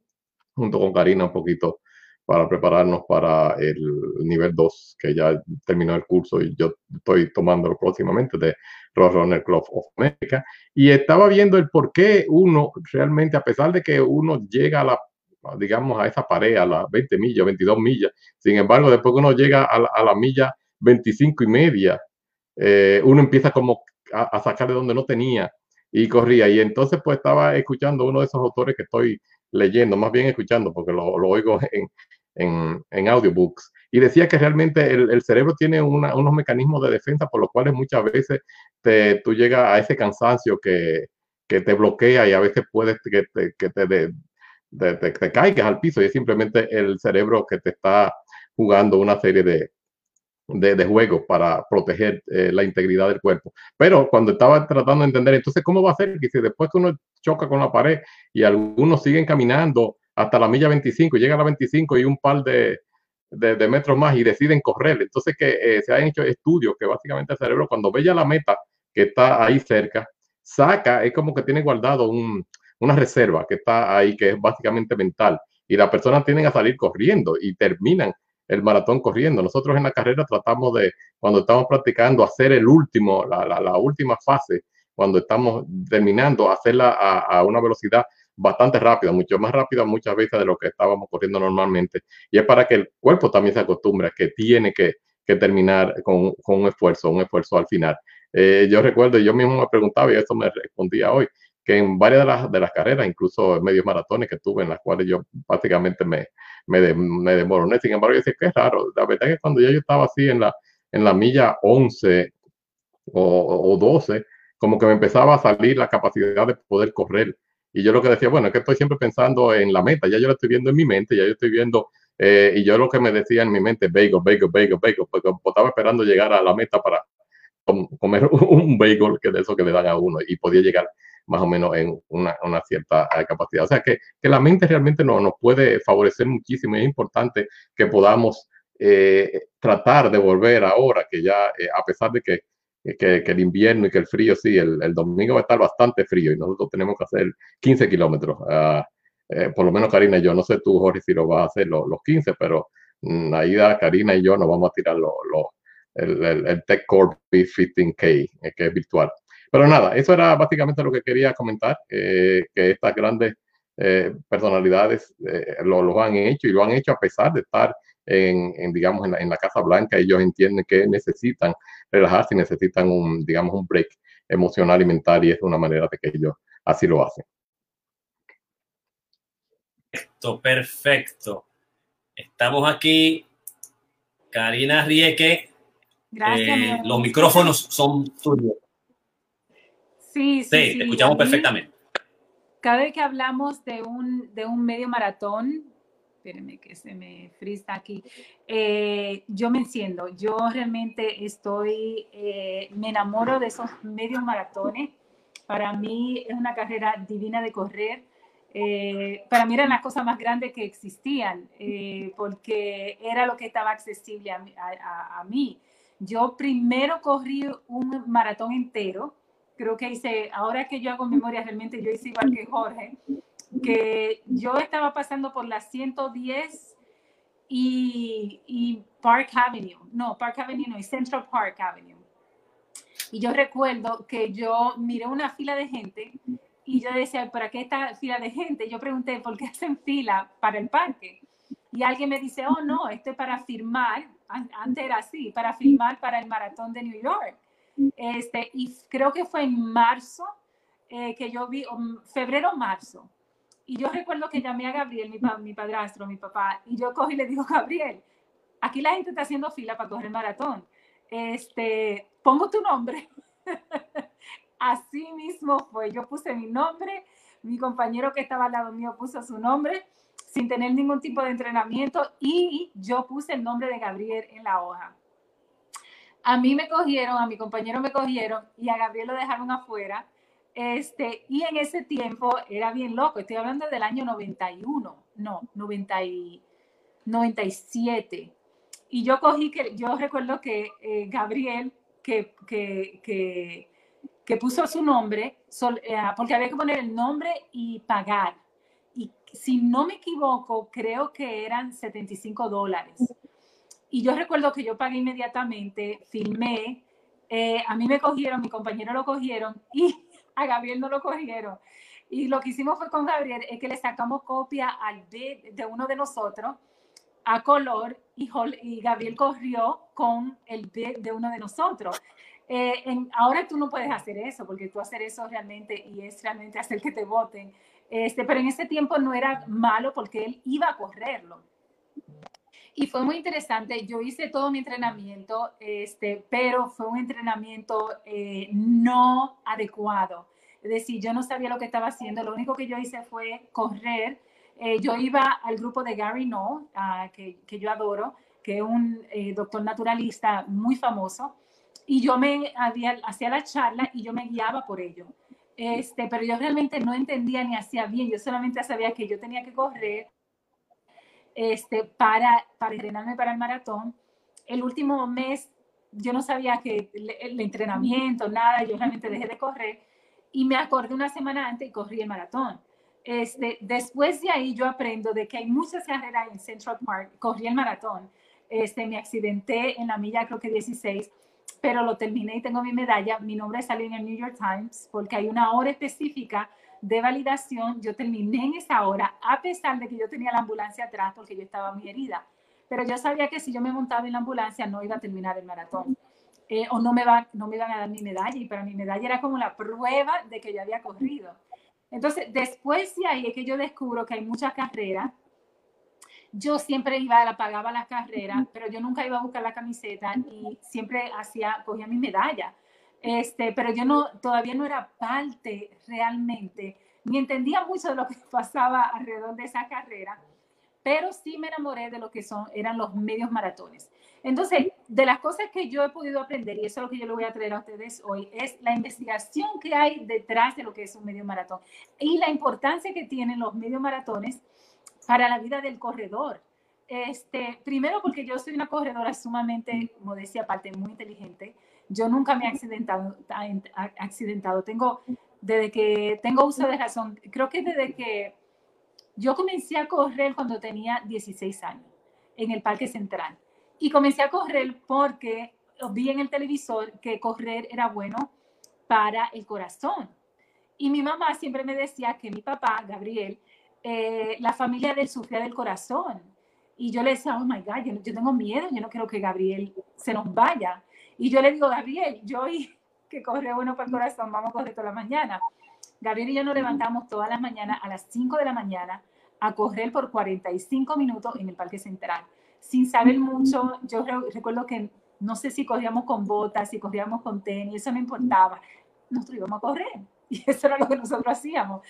junto con Karina un poquito para prepararnos para el nivel 2, que ya terminó el curso y yo estoy tomándolo próximamente de Roadrunner Club of America. Y estaba viendo el por qué uno realmente, a pesar de que uno llega a la, digamos, a esa pared, a las 20 millas, 22 millas, sin embargo, después que uno llega a la, milla 25 y media, eh, uno empieza como a, a sacar de donde no tenía y corría. Y entonces pues estaba escuchando uno de esos autores que estoy leyendo, más bien escuchando, porque lo, lo oigo en, en, en, audiobooks. y decía que realmente el, cerebro tiene unos mecanismos de defensa por los cuales muchas veces te, tú llegas a ese cansancio que, que te bloquea y a veces puedes que te, que te, te, caigas al piso y es simplemente el cerebro que te está jugando una serie de, de, juegos para proteger eh, la integridad del cuerpo. Pero cuando estaba tratando de entender, entonces, ¿cómo va a ser que si después que uno choca con la pared y algunos siguen caminando hasta la milla 25, llega a la 25 y un par de, de, metros más y deciden correr? Entonces, que eh, se han hecho estudios que básicamente el cerebro, cuando ve ya la meta que está ahí cerca, saca, es como que tiene guardado una reserva que está ahí, que es básicamente mental. Y las personas tienen a salir corriendo y terminan el maratón corriendo. Nosotros en la carrera tratamos de, cuando estamos practicando, hacer el último, la, la, última fase, cuando estamos terminando, hacerla a, a, una velocidad bastante rápida, mucho más rápida muchas veces de lo que estábamos corriendo normalmente. Y es para que el cuerpo también se acostumbre que tiene que, que terminar con, con, un esfuerzo, un esfuerzo al final. Eh, yo recuerdo, yo mismo me preguntaba y eso me respondía hoy, que en varias de las, de las carreras, incluso en medios maratones que tuve, en las cuales yo prácticamente me, me, de. Sin embargo, yo decía que es raro. La verdad es que cuando ya yo estaba así en la, en la milla 11 o, o 12, como que me empezaba a salir la capacidad de poder correr. Y yo lo que decía, bueno, es que estoy siempre pensando en la meta, ya yo lo estoy viendo en mi mente, ya yo estoy viendo, eh, y yo lo que me decía en mi mente, bagel, bagel, bagel, bagel, porque estaba esperando llegar a la meta para comer un bagel, que de eso que le dan a uno, y podía llegar más o menos en una, una cierta eh, capacidad. O sea, que, que la mente realmente no, nos puede favorecer muchísimo es importante que podamos eh, tratar de volver ahora, que ya, eh, a pesar de que, que, el invierno y que el frío, sí, el, el, domingo va a estar bastante frío y nosotros tenemos que hacer 15 kilómetros. Uh, por lo menos Karina y yo, no sé tú, Jorge, si lo vas a hacer los, los 15, pero mm, ahí Karina y yo nos vamos a tirar los, los el, el, el Tech Core B15K, que es virtual. Pero nada, eso era básicamente lo que quería comentar, eh, que estas grandes eh, personalidades eh, lo, lo, han hecho y lo han hecho a pesar de estar en, en digamos, en la, en la, Casa Blanca. Ellos entienden que necesitan relajarse y necesitan un, digamos, un break emocional y mental y es una manera de que ellos así lo hacen. Perfecto, perfecto. Estamos aquí, Karina Rieke. Gracias. los micrófonos son tuyos. Sí, sí, sí, te escuchamos perfectamente. Cada vez que hablamos de un, de un medio maratón, espérenme que se me frista aquí, eh, yo me enciendo, yo realmente estoy, eh, me enamoro de esos medios maratones. Para mí es una carrera divina de correr. Eh, para mí eran las cosas más grandes que existían, porque era lo que estaba accesible a, a, a mí. Yo primero corrí un maratón entero, creo que hice, ahora que yo hago memoria realmente, yo hice igual que Jorge, que yo estaba pasando por la 110 y, y Park Avenue, no, Park Avenue no, y Central Park Avenue. Y yo recuerdo que yo miré una fila de gente y yo decía, ¿para qué esta fila de gente? Yo pregunté, ¿por qué hacen fila para el parque? Y alguien me dice, oh, no, esto es para firmar, antes era así, para firmar para el maratón de New York. Este, y creo que fue en marzo eh, que yo vi, febrero marzo. Y yo recuerdo que llamé a Gabriel, mi, mi padrastro, mi papá, y yo cogí y le digo, Gabriel, aquí la gente está haciendo fila para correr el maratón. Este, pongo tu nombre. Así mismo fue. Yo puse mi nombre, mi compañero que estaba al lado mío puso su nombre sin tener ningún tipo de entrenamiento y yo puse el nombre de Gabriel en la hoja. A mí me cogieron, a mi compañero me cogieron y a Gabriel lo dejaron afuera. Este, y en ese tiempo era bien loco, estoy hablando del año 91, no, 90 y, 97. Y yo cogí que, yo recuerdo que eh, Gabriel, que, que, que, que, puso su nombre, eh, porque había que poner el nombre y pagar. Y si no me equivoco, creo que eran 75 dólares. Y yo recuerdo que yo pagué inmediatamente, filmé, eh, a mí me cogieron, mi compañero lo cogieron y a Gabriel no lo cogieron. Y lo que hicimos fue con Gabriel es que le sacamos copia al de, de uno de nosotros a color y, y Gabriel corrió con el de, de uno de nosotros. Eh, en, ahora tú no puedes hacer eso, porque tú hacer eso realmente y es realmente hacer que te voten. Este, pero en ese tiempo no era malo porque él iba a correrlo. Y fue muy interesante. Yo hice todo mi entrenamiento, este, pero fue un entrenamiento eh, no adecuado. Es decir, yo no sabía lo que estaba haciendo. Lo único que yo hice fue correr. Eh, yo iba al grupo de Gary No, uh, que, que, yo adoro, que es un eh, doctor naturalista muy famoso. Y yo me hacía la charla y yo me guiaba por ello. Este, pero yo realmente no entendía ni hacía bien. Yo solamente sabía que yo tenía que correr este, para, para entrenarme para el maratón. El último mes yo no sabía que el, entrenamiento, nada, yo realmente dejé de correr y me acordé una semana antes y corrí el maratón. Este, después de ahí yo aprendo de que hay muchas carreras en Central Park, corrí el maratón, este, me accidenté en la milla creo que 16, pero lo terminé y tengo mi medalla, mi nombre salió en el New York Times porque hay una hora específica de validación, yo terminé en esa hora, a pesar de que yo tenía la ambulancia atrás porque yo estaba muy herida. Pero yo sabía que si yo me montaba en la ambulancia no iba a terminar el maratón. Eh, o no me, va, no me iban a dar mi medalla. Y para mi medalla era como la prueba de que yo había corrido. Entonces, después de ahí es que yo descubro que hay muchas carreras. Yo siempre iba, la pagaba las carreras, pero yo nunca iba a buscar la camiseta y siempre hacía, cogía mi medalla. Este, pero yo no, todavía no era parte realmente, ni entendía mucho de lo que pasaba alrededor de esa carrera, pero sí me enamoré de lo que son, eran los medios maratones. Entonces, de las cosas que yo he podido aprender, y eso es lo que yo le voy a traer a ustedes hoy, es la investigación que hay detrás de lo que es un medio maratón y la importancia que tienen los medios maratones para la vida del corredor. Este, primero porque yo soy una corredora sumamente, modestia aparte, muy inteligente. Yo nunca me he accidentado. Tengo, desde que tengo uso de razón, creo que desde que yo comencé a correr cuando tenía 16 años en el Parque Central. Y comencé a correr porque vi en el televisor que correr era bueno para el corazón. Y mi mamá siempre me decía que mi papá, Gabriel, eh, la familia de él sufría del corazón. Y yo le decía, oh my God, yo, yo tengo miedo, yo no quiero que Gabriel se nos vaya. Y yo le digo, Gabriel, yo y que corre bueno para el corazón, vamos a correr toda la mañana. Gabriel y yo nos levantamos todas las mañanas a las 5 de la mañana a correr por 45 minutos en el Parque Central. Sin saber mucho, yo recuerdo que no sé si corríamos con botas, si corríamos con tenis, eso no importaba. Nosotros íbamos a correr y eso era lo que nosotros hacíamos.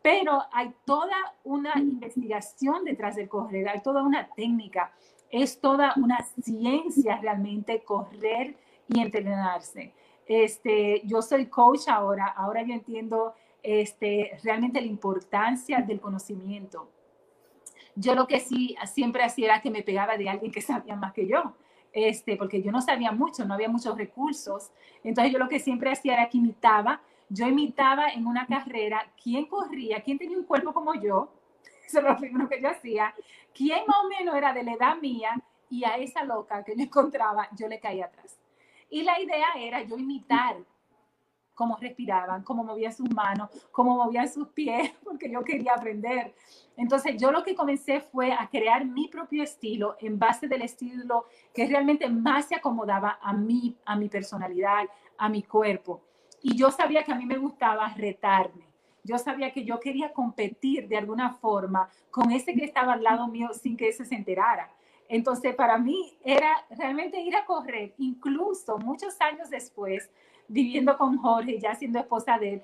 Pero hay toda una investigación detrás del correr, hay toda una técnica, es toda una ciencia realmente correr y entrenarse. Este, yo soy coach ahora, ahora yo entiendo este, realmente la importancia del conocimiento. Yo lo que sí siempre hacía era que me pegaba de alguien que sabía más que yo, este, porque yo no sabía mucho, no había muchos recursos. Entonces yo lo que siempre hacía era que imitaba, yo imitaba en una carrera quién corría, quién tenía un cuerpo como yo, eso es lo primero que yo hacía, quién más o menos era de la edad mía y a esa loca que yo encontraba, yo le caía atrás. Y la idea era yo imitar cómo respiraban, cómo movían sus manos, cómo movían sus pies, porque yo quería aprender. Entonces yo lo que comencé fue a crear mi propio estilo en base del estilo que realmente más se acomodaba a mí, a mi personalidad, a mi cuerpo. Y yo sabía que a mí me gustaba retarme. Yo sabía que yo quería competir de alguna forma con ese que estaba al lado mío sin que ese se enterara. Entonces, para mí era realmente ir a correr, incluso muchos años después, viviendo con Jorge, ya siendo esposa de él,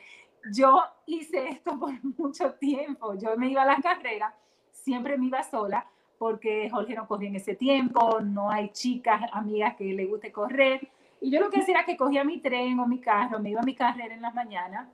yo hice esto por mucho tiempo. Yo me iba a la carrera, siempre me iba sola, porque Jorge no corría en ese tiempo, no hay chicas, amigas que le guste correr. Y yo lo que hacía era que cogía mi tren o mi carro, me iba a mi carrera en las mañanas,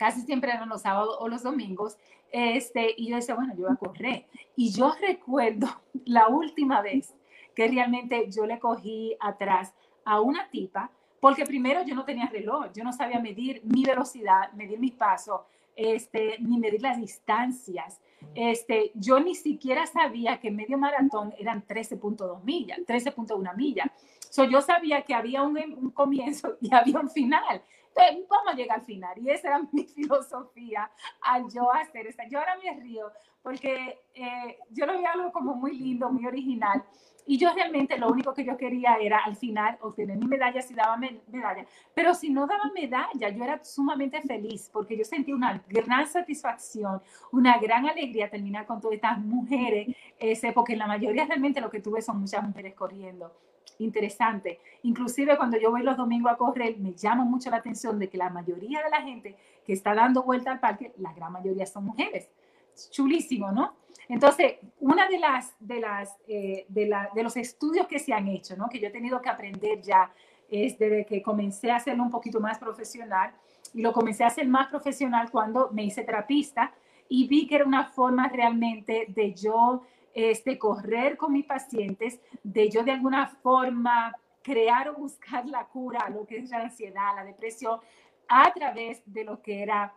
casi siempre eran los sábados o los domingos, este, y yo decía, bueno, yo voy a correr. Y yo recuerdo la última vez que realmente yo le cogí atrás a una tipa, porque primero yo no tenía reloj, yo no sabía medir mi velocidad, medir mis pasos, este, ni medir las distancias. Este, yo ni siquiera sabía que medio maratón eran 13.2 millas, 13.1 millas. So, yo sabía que había un, un, comienzo y había un final. Entonces, vamos a llegar al final. Y esa era mi filosofía al yo hacer esta. Yo ahora me río porque eh, yo lo veía algo como muy lindo, muy original. Y yo realmente lo único que yo quería era al final obtener mi medalla si daba medalla. Pero si no daba medalla, yo era sumamente feliz porque yo sentí una gran satisfacción, una gran alegría terminar con todas estas mujeres, ese, porque la mayoría realmente lo que tuve son muchas mujeres corriendo. Interesante. Inclusive cuando yo voy los domingos a correr, me llama mucho la atención de que la mayoría de la gente que está dando vuelta al parque, la gran mayoría son mujeres. Chulísimo, ¿no? Entonces, una de las, de las, eh, de, la, de, los estudios que se han hecho, ¿no? Que yo he tenido que aprender ya es desde que comencé a hacerlo un poquito más profesional y lo comencé a hacer más profesional cuando me hice terapista y vi que era una forma realmente de yo este, correr con mis pacientes, de yo de alguna forma crear o buscar la cura a lo que es la ansiedad, la depresión, a través de lo que era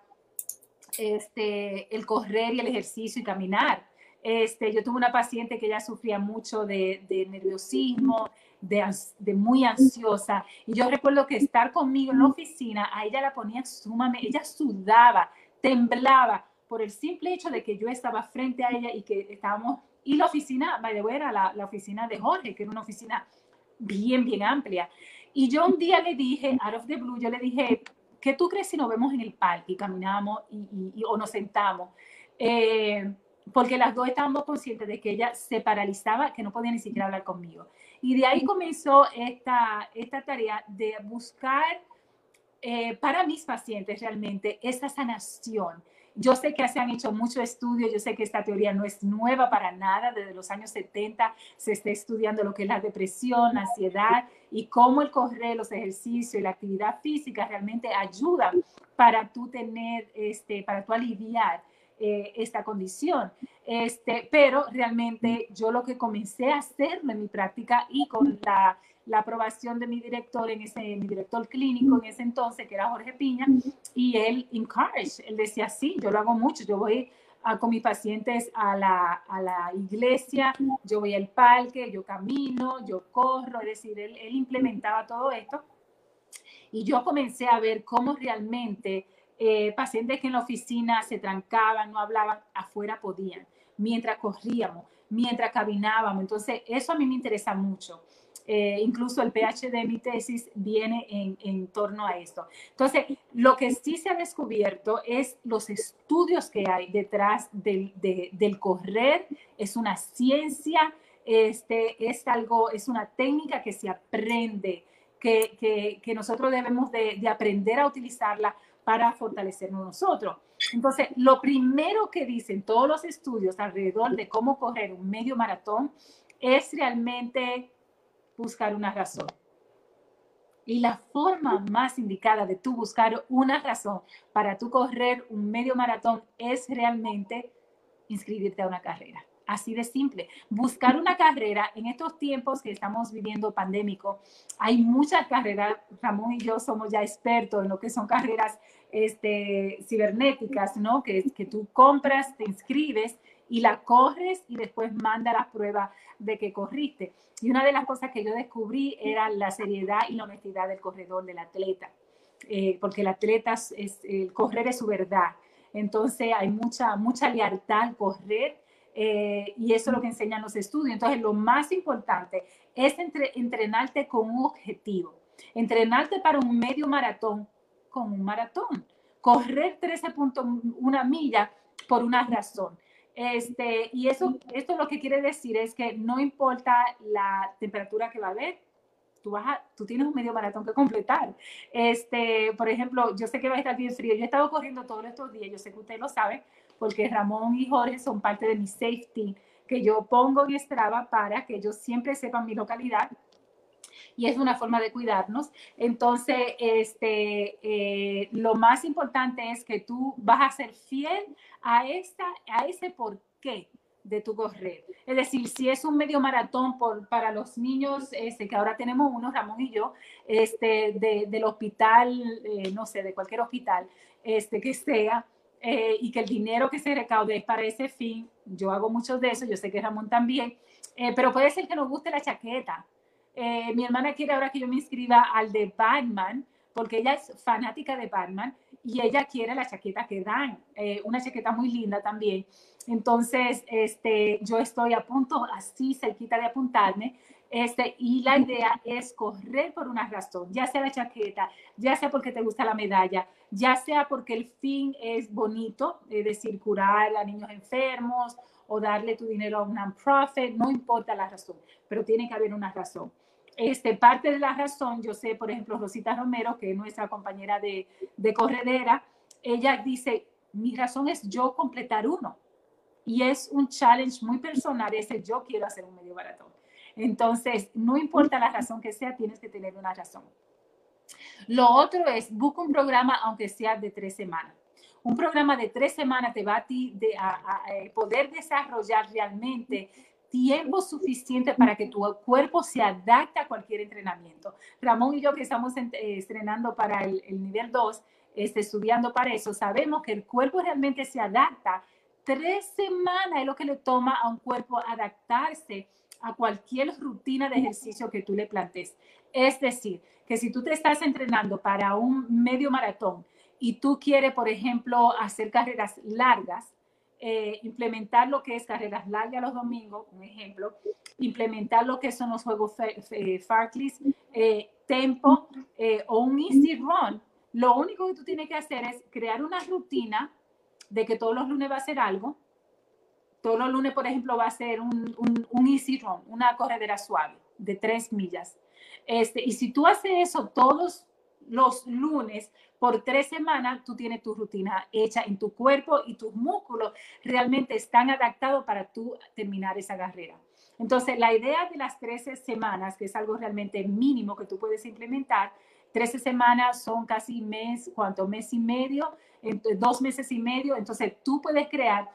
este, el correr y el ejercicio y caminar. Este, yo tuve una paciente que ya sufría mucho de, nerviosismo, de, de, muy ansiosa. Y yo recuerdo que estar conmigo en la oficina, a ella la ponía sumamente, ella sudaba, temblaba por el simple hecho de que yo estaba frente a ella y que estábamos, y la oficina, by the way, era la, la oficina de Jorge, que era una oficina bien, bien amplia. Y yo un día le dije, out of the blue, yo le dije, ¿qué tú crees si nos vemos en el parque y caminamos y, o nos sentamos? Eh, porque las dos estábamos conscientes de que ella se paralizaba, que no podía ni siquiera hablar conmigo. Y de ahí comenzó esta, esta tarea de buscar eh, para mis pacientes realmente esa sanación. Yo sé que se han hecho muchos estudios, yo sé que esta teoría no es nueva para nada, desde los años 70 se está estudiando lo que es la depresión, la ansiedad y cómo el correr, los ejercicios y la actividad física realmente ayudan para tú tener, este, para tú aliviar eh, esta condición. Este, pero realmente yo lo que comencé a hacer en mi práctica y con la, la, aprobación de mi director, en ese, mi director clínico en ese entonces, que era Jorge Piña, y él encourage, él decía, sí, yo lo hago mucho, yo voy con mis pacientes a la, a la, iglesia, yo voy al parque, yo camino, yo corro, es decir, él, él implementaba todo esto. Y yo comencé a ver cómo realmente eh, pacientes que en la oficina se trancaban, no hablaban, afuera podían, mientras corríamos, mientras caminábamos. Entonces, eso a mí me interesa mucho. Eh, incluso el PhD de mi tesis viene en, torno a esto. Entonces, lo que sí se ha descubierto es los estudios que hay detrás del, correr, es una ciencia, este, es algo, es una técnica que se aprende, que, nosotros debemos de, de aprender a utilizarla para fortalecernos nosotros. Entonces, lo primero que dicen todos los estudios alrededor de cómo correr un medio maratón es realmente buscar una razón. Y la forma más indicada de tú buscar una razón para tú correr un medio maratón es realmente inscribirte a una carrera. Así de simple. Buscar una carrera en estos tiempos que estamos viviendo pandémico, hay muchas carreras. Ramón y yo somos ya expertos en lo que son carreras este, cibernéticas, ¿no? Que, que tú compras, te inscribes y la corres y después manda la prueba de que corriste. Y una de las cosas que yo descubrí era la seriedad y la honestidad del corredor, del atleta, eh, porque el atleta es, el correr es su verdad. Entonces hay mucha, mucha lealtad al correr eh, y eso es lo que enseñan los estudios. Entonces, lo más importante es entrenarte con un objetivo, entrenarte para un medio maratón con un maratón, correr 13.1 millas por una razón. Este, y eso, esto lo que quiere decir es que no importa la temperatura que va a haber, tú, vas tú tienes un medio maratón que completar. Este, por ejemplo, yo sé que va a estar bien frío. Yo he estado corriendo todos estos días, yo sé que usted lo sabe, porque Ramón y Jorge son parte de mi safety que yo pongo en Strava para que ellos siempre sepan mi localidad y es una forma de cuidarnos. Entonces, este, eh, lo más importante es que tú vas a ser fiel a, esta, a ese porqué de tu correr. Es decir, si es un medio maratón por, para los niños, este, que ahora tenemos uno, Ramón y yo, este, de, del hospital, eh, no sé, de cualquier hospital este, que sea, eh, y que el dinero que se recaude es para ese fin. Yo hago muchos de eso, yo sé que Ramón también, pero puede ser que nos guste la chaqueta. Eh, mi hermana quiere ahora que yo me inscriba al de Batman, porque ella es fanática de Batman y ella quiere la chaqueta que dan, eh, una chaqueta muy linda también. Entonces, este, yo estoy a punto, así cerquita de apuntarme, este, y la idea es correr por una razón, ya sea la chaqueta, ya sea porque te gusta la medalla, ya sea porque el fin es bonito, es decir, curar a niños enfermos o darle tu dinero a un non-profit, no importa la razón, pero tiene que haber una razón. Este, parte de la razón, yo sé, por ejemplo, Rosita Romero, que es nuestra compañera de, de corredera, ella dice, mi razón es yo completar uno. Y es un challenge muy personal, ese yo quiero hacer un medio maratón. Entonces, no importa la razón que sea, tienes que tener una razón. Lo otro es, busca un programa, aunque sea de tres semanas. Un programa de tres semanas te va de, a, eh, poder desarrollar realmente tiempo suficiente para que tu cuerpo se adapte a cualquier entrenamiento. Ramón y yo que estamos eh, estrenando para el, nivel 2, este, estudiando para eso, sabemos que el cuerpo realmente se adapta. Tres semanas es lo que le toma a un cuerpo adaptarse a cualquier rutina de ejercicio que tú le plantes. Es decir, que si tú te estás entrenando para un medio maratón y tú quieres, por ejemplo, hacer carreras largas, eh, implementar lo que es carreras largas los domingos, un ejemplo, implementar lo que son los juegos Farclays, eh, tempo eh, o un easy run, lo único que tú tienes que hacer es crear una rutina de que todos los lunes va a hacer algo, todos los lunes, por ejemplo, va a ser un, un, easy run, una corredera suave de tres millas. Este, y si tú haces eso todos los lunes por tres semanas, tú tienes tu rutina hecha en tu cuerpo y tus músculos realmente están adaptados para tú terminar esa carrera. Entonces, la idea de las 13 semanas, que es algo realmente mínimo que tú puedes implementar, 13 semanas son casi mes, ¿cuánto? Mes y medio, dos meses y medio. Entonces, tú puedes crear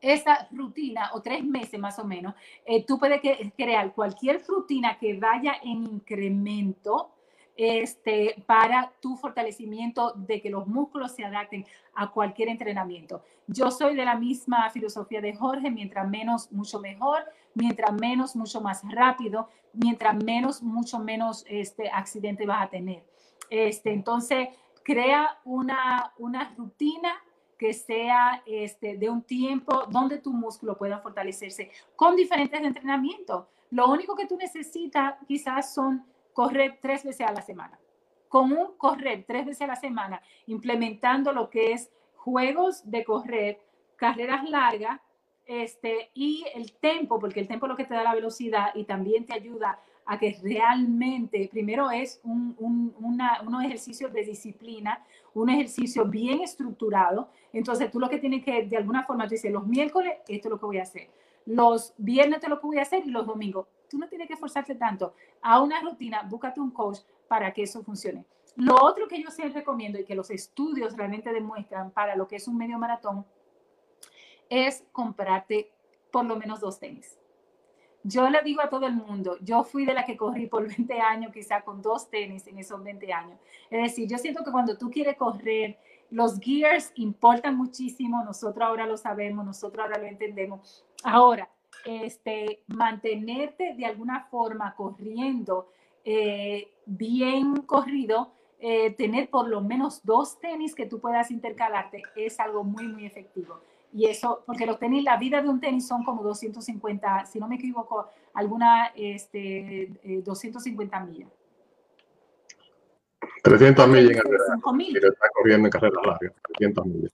esa rutina, o tres meses más o menos, eh, tú puedes crear cualquier rutina que vaya en incremento este, para tu fortalecimiento de que los músculos se adapten a cualquier entrenamiento. Yo soy de la misma filosofía de Jorge, mientras menos, mucho mejor, mientras menos, mucho más rápido, mientras menos, mucho menos este, accidente vas a tener. Este, entonces, crea una, rutina que sea este, de un tiempo donde tu músculo pueda fortalecerse con diferentes entrenamientos. Lo único que tú necesitas quizás son correr tres veces a la semana. Con un correr tres veces a la semana, implementando lo que es juegos de correr, carreras largas, este, y el tiempo, porque el tiempo es lo que te da la velocidad y también te ayuda a que realmente, primero es un, un, una, de disciplina, un ejercicio bien estructurado. Entonces tú lo que tienes que, de alguna forma, tú dices, los miércoles, esto es lo que voy a hacer. Los viernes, esto es lo que voy a hacer y los domingos. Tú no tienes que esforzarte tanto. A una rutina, búscate un coach para que eso funcione. Lo otro que yo siempre recomiendo y que los estudios realmente demuestran para lo que es un medio maratón es comprarte por lo menos dos tenis yo le digo a todo el mundo, yo fui de la que corrí por 20 años, quizá con dos tenis en esos 20 años. Es decir, yo siento que cuando tú quieres correr, los gears importan muchísimo, nosotros ahora lo sabemos, nosotros ahora lo entendemos. Ahora, este, mantenerte de alguna forma corriendo eh, bien corrido, eh, tener por lo menos dos tenis que tú puedas intercalarte es algo muy, muy efectivo. Y eso, porque los tenis, la vida de un tenis son como 250, si no me equivoco, alguna, este, 250 eh, millas. 300 millas en carrera. Está corriendo en carreras largas, 300 millas.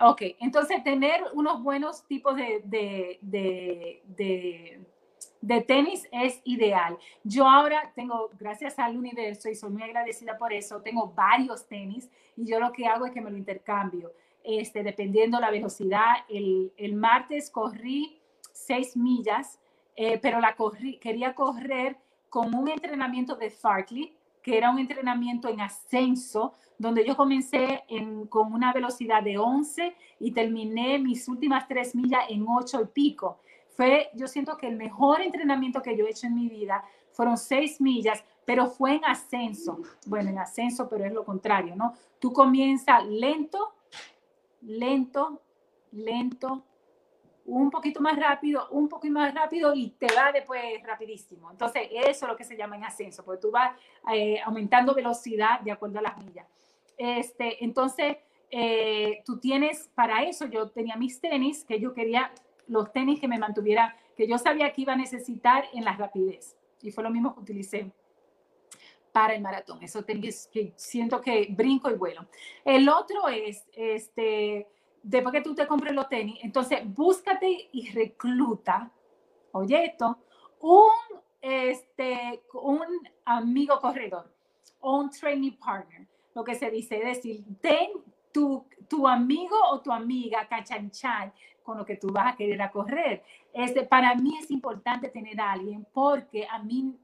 Ok, entonces tener unos buenos tipos de, de, de, de, tenis es ideal. Yo ahora tengo, gracias al universo, y soy muy agradecida por eso, tengo varios tenis y yo lo que hago es que me lo intercambio este, dependiendo la velocidad. El, el martes corrí seis millas, eh, pero la corrí, quería correr con un entrenamiento de Farkley, que era un entrenamiento en ascenso, donde yo comencé en, con una velocidad de 11 y terminé mis últimas tres millas en 8 y pico. Fue, yo siento que el mejor entrenamiento que yo he hecho en mi vida fueron seis millas, pero fue en ascenso. Bueno, en ascenso, pero es lo contrario, ¿no? Tú comienzas lento lento, lento, un poquito más rápido, un poquito más rápido y te va después rapidísimo. Entonces, eso es lo que se llama en ascenso, porque tú vas eh, aumentando velocidad de acuerdo a las millas. Este, entonces, eh, tú tienes, para eso yo tenía mis tenis, que yo quería los tenis que me mantuvieran, que yo sabía que iba a necesitar en la rapidez. Y fue lo mismo que utilicé para el maratón. Eso que siento que brinco y vuelo. El otro es, este, después que tú te compres los tenis, entonces búscate y recluta, oye esto, un, este, un amigo corredor o un training partner, lo que se dice, es decir, ten tu, tu amigo o tu amiga cachanchan con lo que tú vas a querer a correr. Este, para mí es importante tener a alguien porque a mí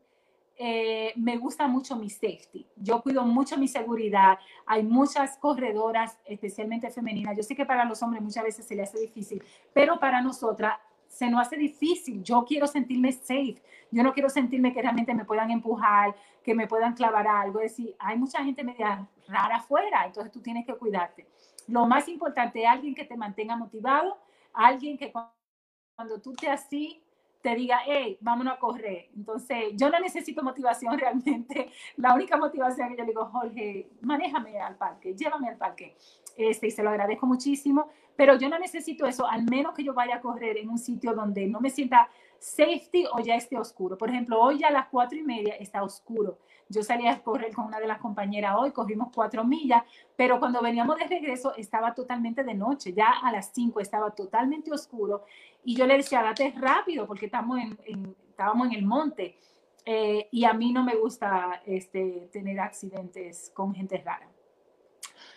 eh, me gusta mucho mi safety. Yo cuido mucho mi seguridad. Hay muchas corredoras, especialmente femeninas. Yo sé que para los hombres muchas veces se les hace difícil, pero para nosotras se nos hace difícil. Yo quiero sentirme safe. Yo no quiero sentirme que realmente me puedan empujar, que me puedan clavar algo. Es decir, hay mucha gente media rara afuera, entonces tú tienes que cuidarte. Lo más importante es alguien que te mantenga motivado, alguien que cuando tú te así te diga, hey, vámonos a correr. Entonces, yo no necesito motivación realmente. La única motivación que yo le digo, Jorge, manéjame al parque, llévame al parque. Este, y se lo agradezco muchísimo, pero yo no necesito eso, al menos que yo vaya a correr en un sitio donde no me sienta safety o ya esté oscuro. Por ejemplo, hoy ya a las cuatro y media está oscuro. Yo salí a correr con una de las compañeras hoy, corrimos cuatro millas, pero cuando veníamos de regreso estaba totalmente de noche, ya a las cinco estaba totalmente oscuro y yo le decía, date rápido porque estamos en, estábamos en el monte eh, y a mí no me gusta este, tener accidentes con gente rara.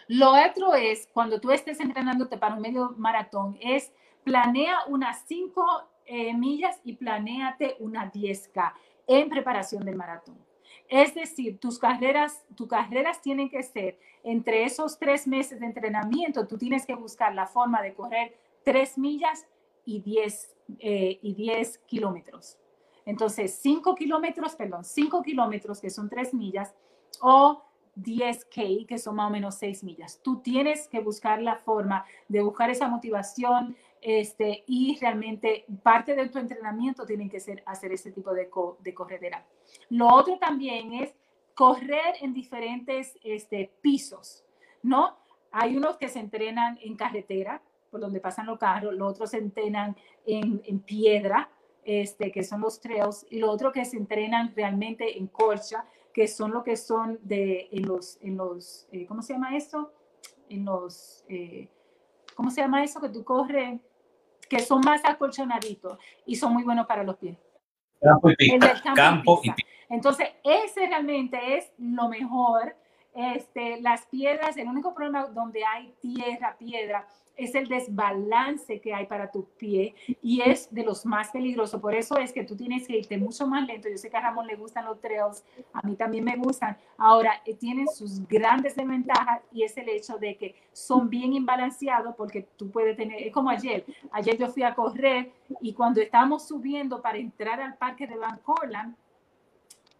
Lo otro es, cuando tú estés entrenándote para un medio maratón, es planea unas cinco eh, millas y planéate una 10K en preparación del maratón. Es decir, tus carreras, tus carreras tienen que ser entre esos tres meses de entrenamiento, tú tienes que buscar la forma de correr tres millas y 10, eh, y 10 kilómetros. Entonces, 5 kilómetros, perdón, 5 kilómetros que son tres millas o 10K, que son más o menos 6 millas. Tú tienes que buscar la forma de buscar esa motivación este, y realmente parte de tu entrenamiento tiene que ser hacer ese tipo de, de corredera. Lo otro también es correr en diferentes este, pisos, ¿no? Hay unos que se entrenan en carretera, por donde pasan los carros, los otros se entrenan en, piedra, este, que son los trails, y lo otro que se entrenan realmente en colcha, que son lo que son en los, en los eh, ¿cómo se llama eso? En los, eh, ¿cómo se llama eso? Que tú corres, que son más acolchonaditos y son muy buenos para los pies. Campo y pista. Campo y Entonces, ese realmente es lo mejor. Este, las piedras, el único problema donde hay tierra, piedra, es el desbalance que hay para tu pie y es de los más peligrosos. Por eso es que tú tienes que irte mucho más lento. Yo sé que a Ramón le gustan los trails, a mí también me gustan. Ahora, eh, tienen sus grandes desventajas y es el hecho de que son bien imbalanceados porque tú puedes tener, es como ayer. Ayer yo fui a correr y cuando estábamos subiendo para entrar al parque de Van Corland,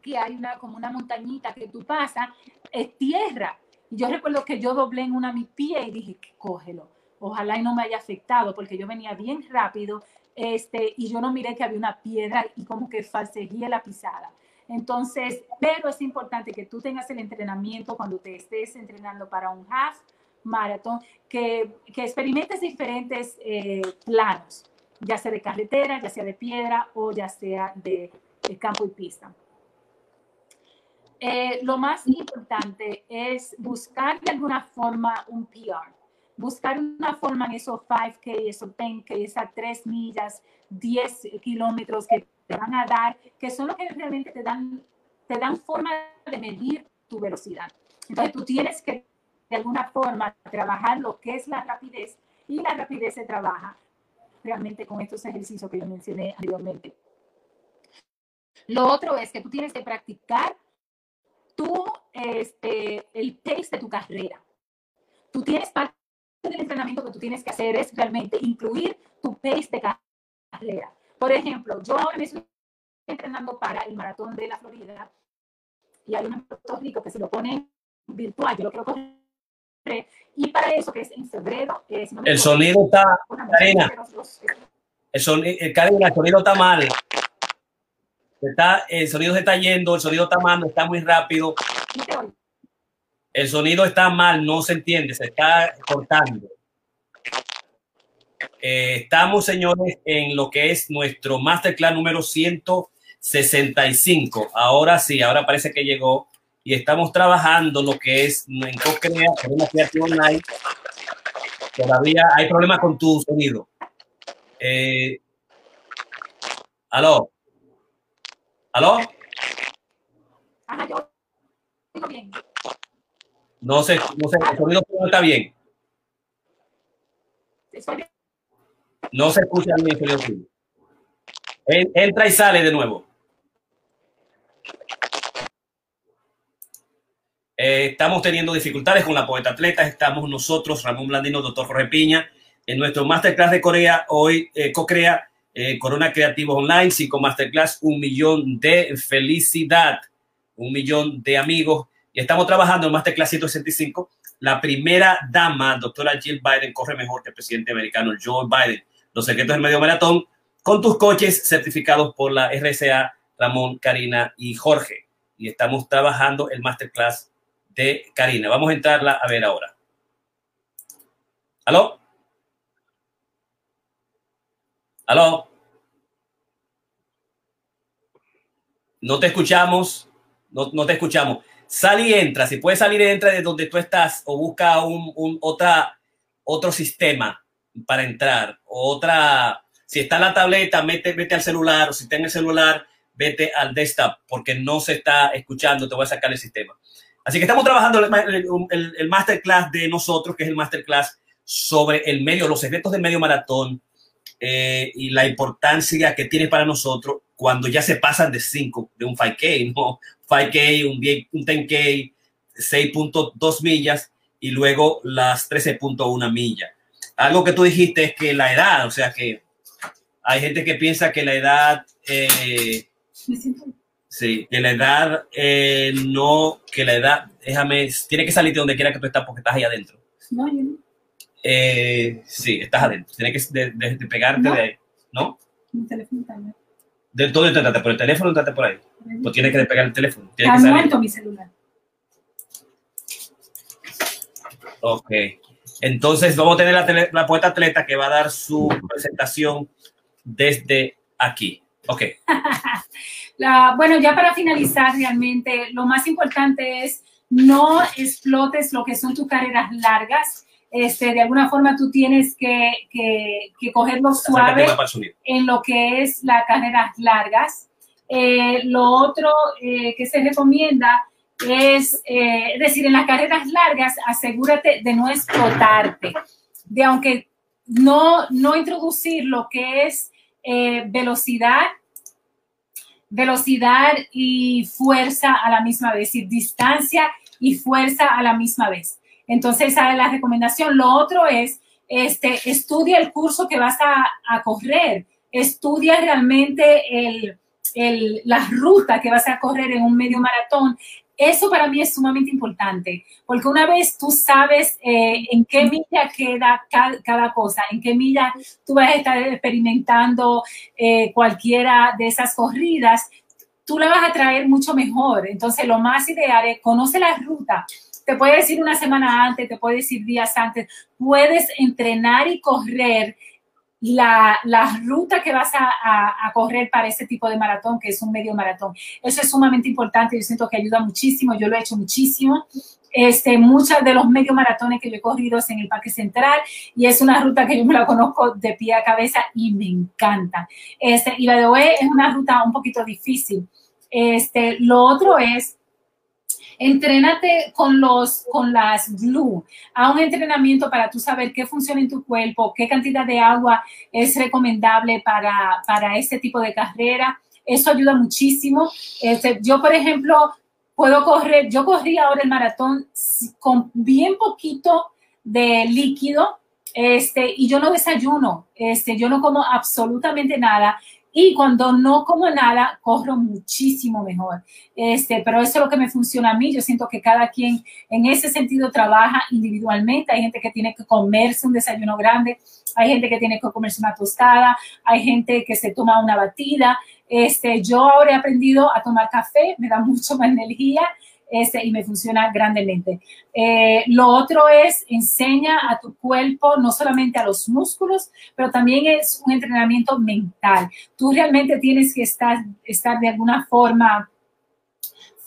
que hay una, como una montañita que tú pasas, es tierra. Y yo recuerdo que yo doblé en una mi pie y dije, cógelo Ojalá y no me haya afectado porque yo venía bien rápido este, y yo no miré que había una piedra y como que falsegué la pisada. Entonces, pero es importante que tú tengas el entrenamiento cuando te estés entrenando para un half maratón, que, que experimentes diferentes eh, planos, ya sea de carretera, ya sea de piedra o ya sea de, campo y pista. Eh, lo más importante es buscar de alguna forma un PR buscar una forma en esos 5K, esos 10K, esas 3 millas, 10 kilómetros que te van a dar, que son los que realmente te dan, te dan forma de medir tu velocidad. Entonces tú tienes que de alguna forma trabajar lo que es la rapidez y la rapidez se trabaja realmente con estos ejercicios que yo mencioné anteriormente. Lo otro es que tú tienes que practicar tu, este, el pace de tu carrera. Tú tienes parte del entrenamiento que tú tienes que hacer es realmente incluir tu pace de carrera. Por ejemplo, yo ahora me estoy entrenando para el maratón de la Florida y hay un Puerto Rico que se lo pone virtual, yo lo quiero correr. Y para eso, que es en febrero, el sonido está, El sonido, el, el sonido está mal. Está, el sonido se está yendo, el sonido está mal, está muy rápido. El sonido está mal, no se entiende, se está cortando. Eh, estamos, señores, en lo que es nuestro masterclass número 165. Ahora sí, ahora parece que llegó y estamos trabajando lo que es en CoCrea, online. Todavía hay problemas con tu sonido. Eh, ¿Aló? ¿Aló? No sé, no sé, el sonido no está bien. No se escucha bien el sonido Entra y sale de nuevo. Eh, estamos teniendo dificultades con la poeta atleta. Estamos nosotros, Ramón Blandino, doctor Jorge Piña, en nuestro masterclass de Corea. Hoy eh, co-crea eh, Corona Creativos Online, cinco masterclass, un millón de felicidad, un millón de amigos. Estamos trabajando en Masterclass 165. La primera dama, doctora Jill Biden, corre mejor que el presidente americano Joe Biden. Los secretos del medio maratón con tus coches certificados por la RCA, Ramón, Karina y Jorge. Y estamos trabajando el Masterclass de Karina. Vamos a entrarla a ver ahora. ¿Aló? ¿Aló? No te escuchamos. No, no, te escuchamos. Sal y entra. Si puedes salir, entra de donde tú estás o busca un, otro sistema para entrar. Otra. Si está en la tableta, vete al celular. O si está en el celular, vete al desktop porque no se está escuchando. Te voy a sacar el sistema. Así que estamos trabajando el, masterclass de nosotros, que es el masterclass sobre el medio, los efectos del medio maratón eh, y la importancia que tiene para nosotros cuando ya se pasan de 5, de un 5K, ¿no? 5K, un, 10, un 10K, 6.2 millas y luego las 13.1 millas. Algo que tú dijiste es que la edad, o sea que hay gente que piensa que la edad eh, Sí, que la edad eh, no, que la edad, déjame, tiene que salir de donde quiera que tú estás porque estás ahí adentro. No, yo no. Eh, sí, estás adentro. Tiene que de, de, pegarte de ahí, ¿no? Mi teléfono también. ¿De dónde trate? ¿Por el teléfono trate por ahí? Pues tienes que despegar el teléfono. Tiene que salir. mi celular. Ok. Entonces vamos a tener la, la poeta atleta que va a dar su presentación desde aquí. Ok. bueno, ya para finalizar, realmente lo más importante es no explotes lo que son tus carreras largas. Este, de alguna forma tú tienes que, que, que cogerlo suave en lo que es las carreras largas. Eh, lo otro eh, que se recomienda es, eh, es decir, en las carreras largas, asegúrate de no explotarte, de aunque no, no introducir lo que es velocidad velocidad y fuerza a la misma vez, es decir, distancia y fuerza a la misma vez. Entonces, esa es la recomendación. Lo otro es, este, estudia el curso que vas a, a correr, estudia realmente el, el, la ruta que vas a correr en un medio maratón, eso para mí es sumamente importante, porque una vez tú sabes eh, en qué milla queda cada, cosa, en qué milla tú vas a estar experimentando eh, cualquiera de esas corridas, tú la vas a traer mucho mejor. Entonces, lo más ideal es conoce la ruta. Te puede decir una semana antes, te puede decir días antes. Puedes entrenar y correr la, la ruta que vas a, a, correr para ese tipo de maratón, que es un medio maratón. Eso es sumamente importante, yo siento que ayuda muchísimo, yo lo he hecho muchísimo. Este, muchos de los medio maratones que yo he corrido es en el Parque Central y es una ruta que yo me la conozco de pie a cabeza y me encanta. Este, y la de hoy es una ruta un poquito difícil. Este, lo otro es Entrénate con, los, con las glue. A un entrenamiento para tú saber qué funciona en tu cuerpo, qué cantidad de agua es recomendable para, para este tipo de carrera. Eso ayuda muchísimo. Este, yo, por ejemplo, puedo correr, yo corrí ahora el maratón con bien poquito de líquido, este, y yo no desayuno, este, yo no como absolutamente nada Y cuando no como nada, corro muchísimo mejor. Este, pero eso es lo que me funciona a mí. Yo siento que cada quien en ese sentido trabaja individualmente. Hay gente que tiene que comerse un desayuno grande, hay gente que tiene que comerse una tostada, hay gente que se toma una batida. Este, yo ahora he aprendido a tomar café, me da mucho más energía este, y me funciona grandemente. Eh, lo otro es enseña a tu cuerpo, no solamente a los músculos, pero también es un entrenamiento mental. Tú realmente tienes que estar, estar de alguna forma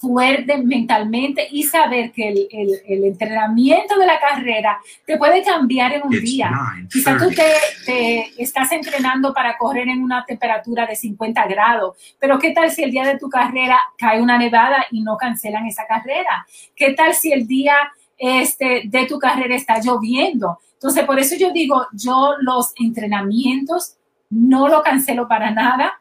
fuerte mentalmente y saber que el, el, el, entrenamiento de la carrera te puede cambiar en un día. Quizás tú te, te, estás entrenando para correr en una temperatura de 50 grados, pero ¿qué tal si el día de tu carrera cae una nevada y no cancelan esa carrera? ¿Qué tal si el día este, de tu carrera está lloviendo? Entonces, por eso yo digo, yo los entrenamientos no lo cancelo para nada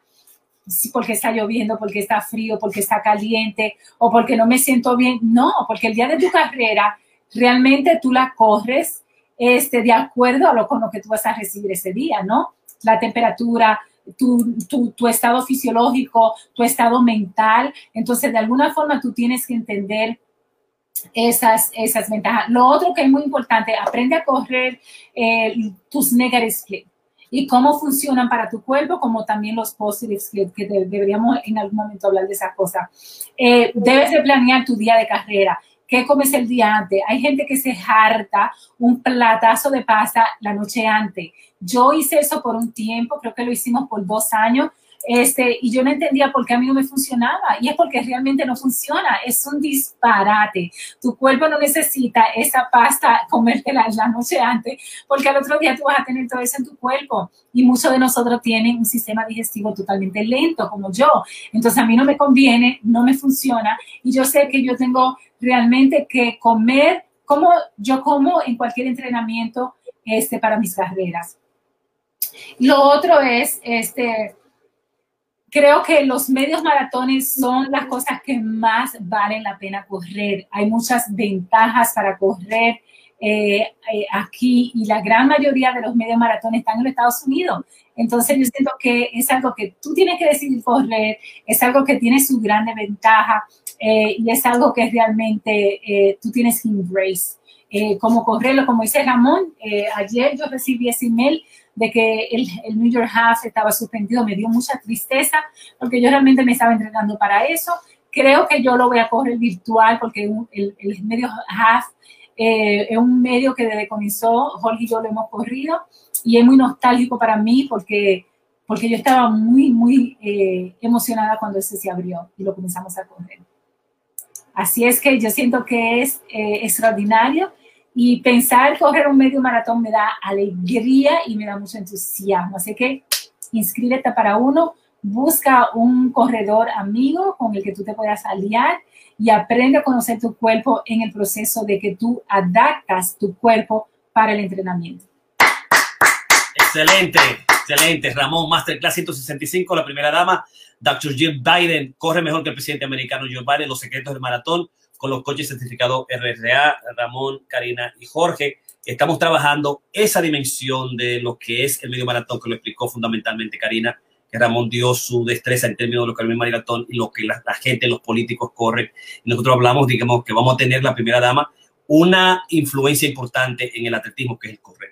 porque está lloviendo, porque está frío, porque está caliente o porque no me siento bien. No, porque el día de tu carrera realmente tú la corres este, de acuerdo a lo con lo que tú vas a recibir ese día, ¿no? La temperatura, tu, tu, tu, estado fisiológico, tu estado mental. Entonces, de alguna forma tú tienes que entender esas, esas ventajas. Lo otro que es muy importante, aprende a correr eh, tus negative y cómo funcionan para tu cuerpo, como también los positives, que, deberíamos en algún momento hablar de esa cosa. Eh, debes de planear tu día de carrera. ¿Qué comes el día antes? Hay gente que se harta un platazo de pasta la noche antes. Yo hice eso por un tiempo, creo que lo hicimos por dos años, este, y yo no entendía por qué a mí no me funcionaba. Y es porque realmente no funciona. Es un disparate. Tu cuerpo no necesita esa pasta, comértela la noche antes, porque al otro día tú vas a tener todo eso en tu cuerpo. Y muchos de nosotros tienen un sistema digestivo totalmente lento, como yo. Entonces a mí no me conviene, no me funciona. Y yo sé que yo tengo realmente que comer como yo como en cualquier entrenamiento este, para mis carreras. Lo otro es, este, creo que los medios maratones son las cosas que más valen la pena correr. Hay muchas ventajas para correr eh, eh, aquí y la gran mayoría de los medios maratones están en los Estados Unidos. Entonces yo siento que es algo que tú tienes que decidir correr, es algo que tiene su gran ventaja eh, y es algo que realmente tú tienes que embrace. como correrlo, como dice Ramón, ayer yo recibí ese email de que el, el, New York Half estaba suspendido me dio mucha tristeza porque yo realmente me estaba entrenando para eso. Creo que yo lo voy a correr virtual porque el, el medio Half eh, es un medio que desde comenzó Jorge y yo lo hemos corrido y es muy nostálgico para mí porque, porque yo estaba muy, muy eh, emocionada cuando ese se abrió y lo comenzamos a correr. Así es que yo siento que es eh, extraordinario y pensar correr un medio maratón me da alegría y me da mucho entusiasmo. Así que inscríbete para uno, busca un corredor amigo con el que tú te puedas aliar y aprende a conocer tu cuerpo en el proceso de que tú adaptas tu cuerpo para el entrenamiento. Excelente, excelente. Ramón, Masterclass 165, la primera dama, Dr. Jill Biden, corre mejor que el presidente americano Joe Biden, los secretos del maratón con los coches certificados RRA, Ramón, Karina y Jorge. Estamos trabajando esa dimensión de lo que es el medio maratón, que lo explicó fundamentalmente Karina, que Ramón dio su destreza en términos de lo que es el maratón y lo que la, la, gente, los políticos corren. Nosotros hablamos, digamos, que vamos a tener la primera dama una influencia importante en el atletismo, que es el correr.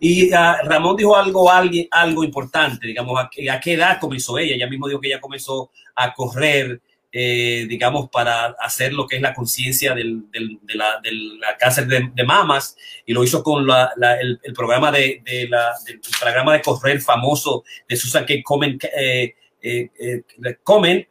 Y uh, Ramón dijo algo, algo, algo importante, digamos, a, a, qué edad comenzó ella. Ella mismo dijo que ella comenzó a correr eh, digamos, para hacer lo que es la conciencia del, del, de, la, de, la, cáncer de, de, mamas y lo hizo con la, la, el, el, programa de, de la, del programa de correr famoso de Susan K. Komen, eh, eh, eh Komen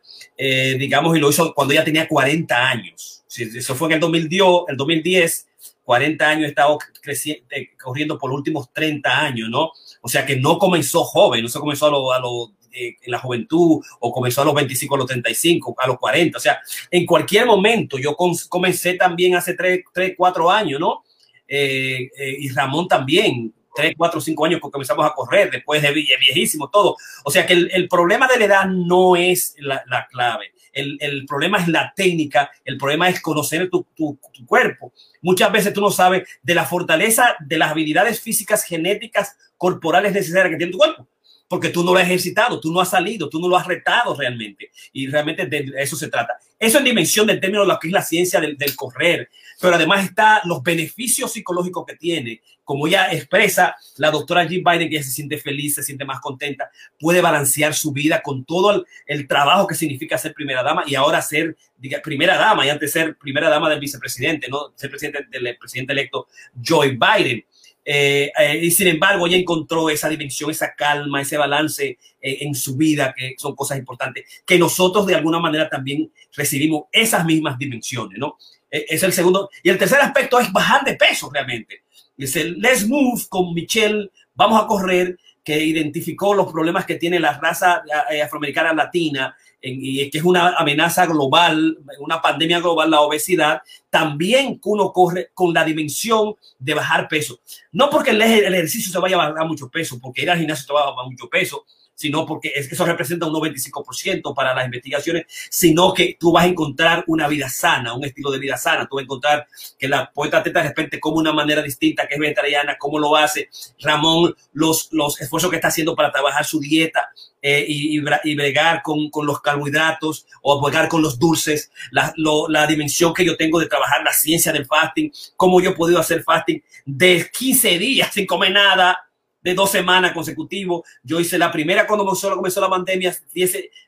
digamos, y lo hizo cuando ella tenía 40 años. Eso fue en el 2010, el 2010 40 años, he estado creciendo, corriendo por los últimos 30 años, ¿no? O sea que no comenzó joven, no se comenzó a los a lo eh, en la juventud o comenzó a los 25, a los 35, a los 40. O sea, en cualquier momento, yo comencé también hace 3, 3 4 años, ¿no? Eh, eh, y Ramón también, 3, 4, 5 años que comenzamos a correr, después de viejísimo, todo. O sea que el, el problema de la edad no es la, la clave. El, el, problema es la técnica, el problema es conocer tu, tu, tu, cuerpo. Muchas veces tú no sabes de la fortaleza, de las habilidades físicas, genéticas, corporales necesarias que tiene tu cuerpo. Porque tú no lo has ejercitado, tú no has salido, tú no lo has retado realmente. Y realmente de eso se trata. Eso en dimensión del término de lo que es la ciencia del, del correr, pero además está los beneficios psicológicos que tiene, como ya expresa la doctora Jill Biden, que ella se siente feliz, se siente más contenta, puede balancear su vida con todo el, el trabajo que significa ser primera dama y ahora ser diga, primera dama y antes ser primera dama del vicepresidente, no ser presidente del presidente electo Joe Biden. Eh, eh, y sin embargo, ella encontró esa dimensión, esa calma, ese balance eh, en su vida, que son cosas importantes, que nosotros de alguna manera también recibimos esas mismas dimensiones, ¿no? E, es el segundo. Y el tercer aspecto es bajar de peso realmente. Es el Let's Move con Michelle, vamos a correr, que identificó los problemas que tiene la raza afroamericana latina y que es una amenaza global, una pandemia global, la obesidad, también uno corre con la dimensión de bajar peso. No porque el ejercicio se vaya a bajar mucho peso, porque ir al gimnasio te va a bajar mucho peso, sino porque eso representa un 95% para las investigaciones, sino que tú vas a encontrar una vida sana, un estilo de vida sana. Tú vas a encontrar que la poeta Teta de repente como una manera distinta, que es vegetariana, cómo lo hace. Ramón, los, los esfuerzos que está haciendo para trabajar su dieta eh, y, y, bregar con, con, los carbohidratos o bregar con los dulces, la, la dimensión que yo tengo de trabajar la ciencia del fasting, cómo yo he podido hacer fasting de 15 días sin comer nada, de dos semanas consecutivos. Yo hice la primera cuando comenzó, comenzó la pandemia,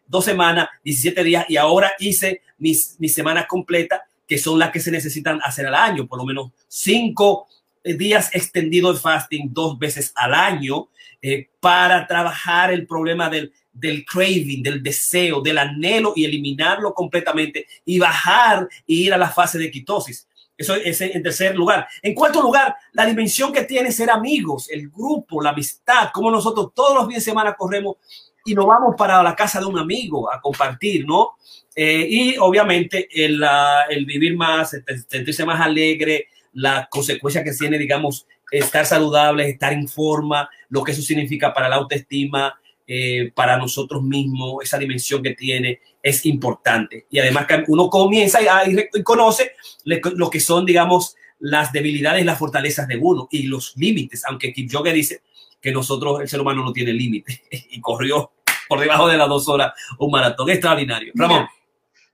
dos semanas, 17 días, y ahora hice mis, mis semanas completas, que son las que se necesitan hacer al año, por lo menos cinco días extendidos de fasting dos veces al año eh, para trabajar el problema del, del craving, del deseo, del anhelo y eliminarlo completamente y bajar y ir a la fase de quitosis. Eso es en tercer lugar. En cuarto lugar, la dimensión que tiene ser amigos, el grupo, la amistad, como nosotros todos los días de semana corremos y nos vamos para la casa de un amigo a compartir, ¿no? Eh, y obviamente el, el, vivir más, sentirse más alegre, la consecuencia que tiene, digamos, estar saludable, estar en forma, lo que eso significa para la autoestima, eh, para nosotros mismos, esa dimensión que tiene es importante. Y además que uno comienza y, y conoce lo que son, digamos, las debilidades las fortalezas de uno y los límites, aunque Kipchoge dice que nosotros, el ser humano no tiene límite y corrió por debajo de las dos horas un maratón extraordinario. Ramón.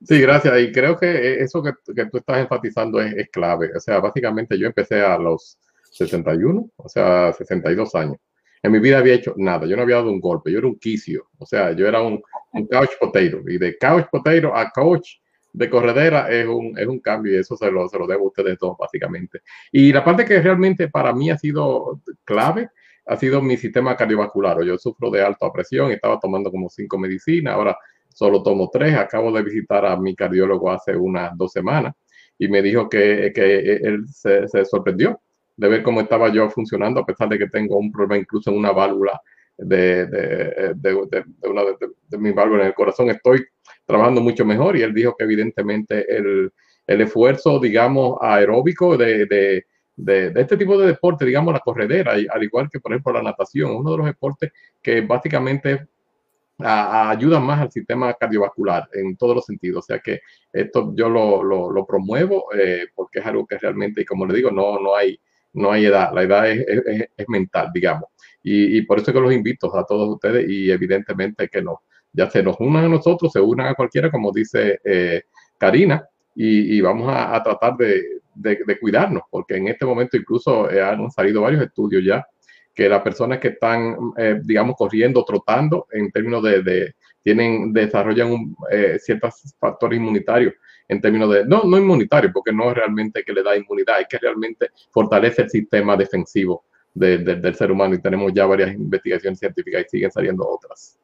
Sí, gracias. Y creo que eso que, que tú estás enfatizando es, es, clave. O sea, básicamente yo empecé a los 61, o sea, 62 años en mi vida había hecho nada, yo no había dado un golpe, yo era un quicio, o sea, yo era un, un couch potato y de couch potato a coach de corredera es un, es un cambio y eso se lo, se lo debo a ustedes todos básicamente. Y la parte que realmente para mí ha sido clave ha sido mi sistema cardiovascular. Yo sufro de alta presión, estaba tomando como cinco medicinas, ahora solo tomo tres. Acabo de visitar a mi cardiólogo hace unas dos semanas y me dijo que, que él se, se sorprendió de ver cómo estaba yo funcionando, a pesar de que tengo un problema incluso en una válvula de, de, de, una de, mi válvula en el corazón. Estoy trabajando mucho mejor y él dijo que evidentemente el, el esfuerzo, digamos, aeróbico de, este tipo de deporte, digamos, la corredera, al igual que por ejemplo la natación, uno de los deportes que básicamente ayuda más al sistema cardiovascular en todos los sentidos. O sea que esto yo lo, lo, lo promuevo eh, porque es algo que realmente, y como le digo, no, no hay no hay edad, la edad es, es, mental, digamos. Y, y, por eso que los invito a todos ustedes y evidentemente que nos, ya se nos unan a nosotros, se unan a cualquiera, como dice eh, Karina, y, y, vamos a, tratar de, de, cuidarnos, porque en este momento incluso eh, han salido varios estudios ya que las personas que están, eh, digamos, corriendo, trotando, en términos de, de tienen, desarrollan eh, ciertos factores inmunitarios en términos de, no, no inmunitario, porque no es realmente que le da inmunidad, es que realmente fortalece el sistema defensivo de, de, del ser humano y tenemos ya varias investigaciones científicas y siguen saliendo otras.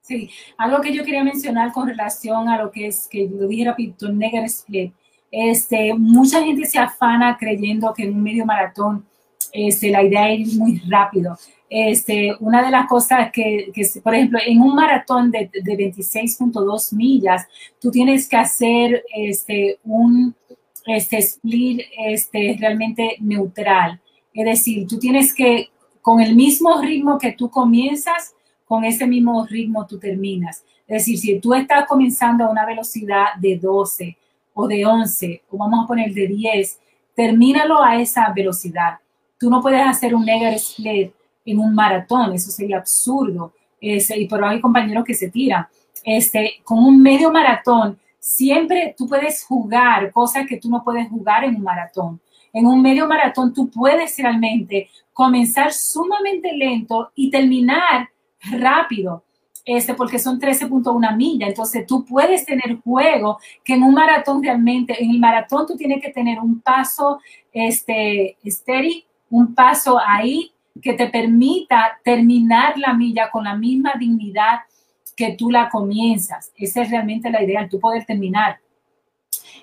Sí, algo que yo quería mencionar con relación a lo que es, que lo dije rapidito, Neger Split, este, mucha gente se afana creyendo que en un medio maratón este, la idea es ir muy rápido. Este, una de las cosas que, por ejemplo, en un maratón de, de 26.2 millas, tú tienes que hacer este, un este, split este, realmente neutral. Es decir, tú tienes que, con el mismo ritmo que tú comienzas, con ese mismo ritmo tú terminas. Es decir, si tú estás comenzando a una velocidad de 12 o de 11, o vamos a poner de 10, termínalo a esa velocidad. Tú no puedes hacer un negar split en un maratón, eso sería absurdo. Este, y por ahí hay compañeros que se tiran. Este, con un medio maratón, siempre tú puedes jugar cosas que tú no puedes jugar en un maratón. En un medio maratón tú puedes realmente comenzar sumamente lento y terminar rápido, este, porque son 13.1 millas. Entonces tú puedes tener juego que en un maratón realmente, en el maratón tú tienes que tener un paso este, estéril, un paso ahí que te permita terminar la milla con la misma dignidad que tú la comienzas. Esa es realmente la idea, tú poder terminar.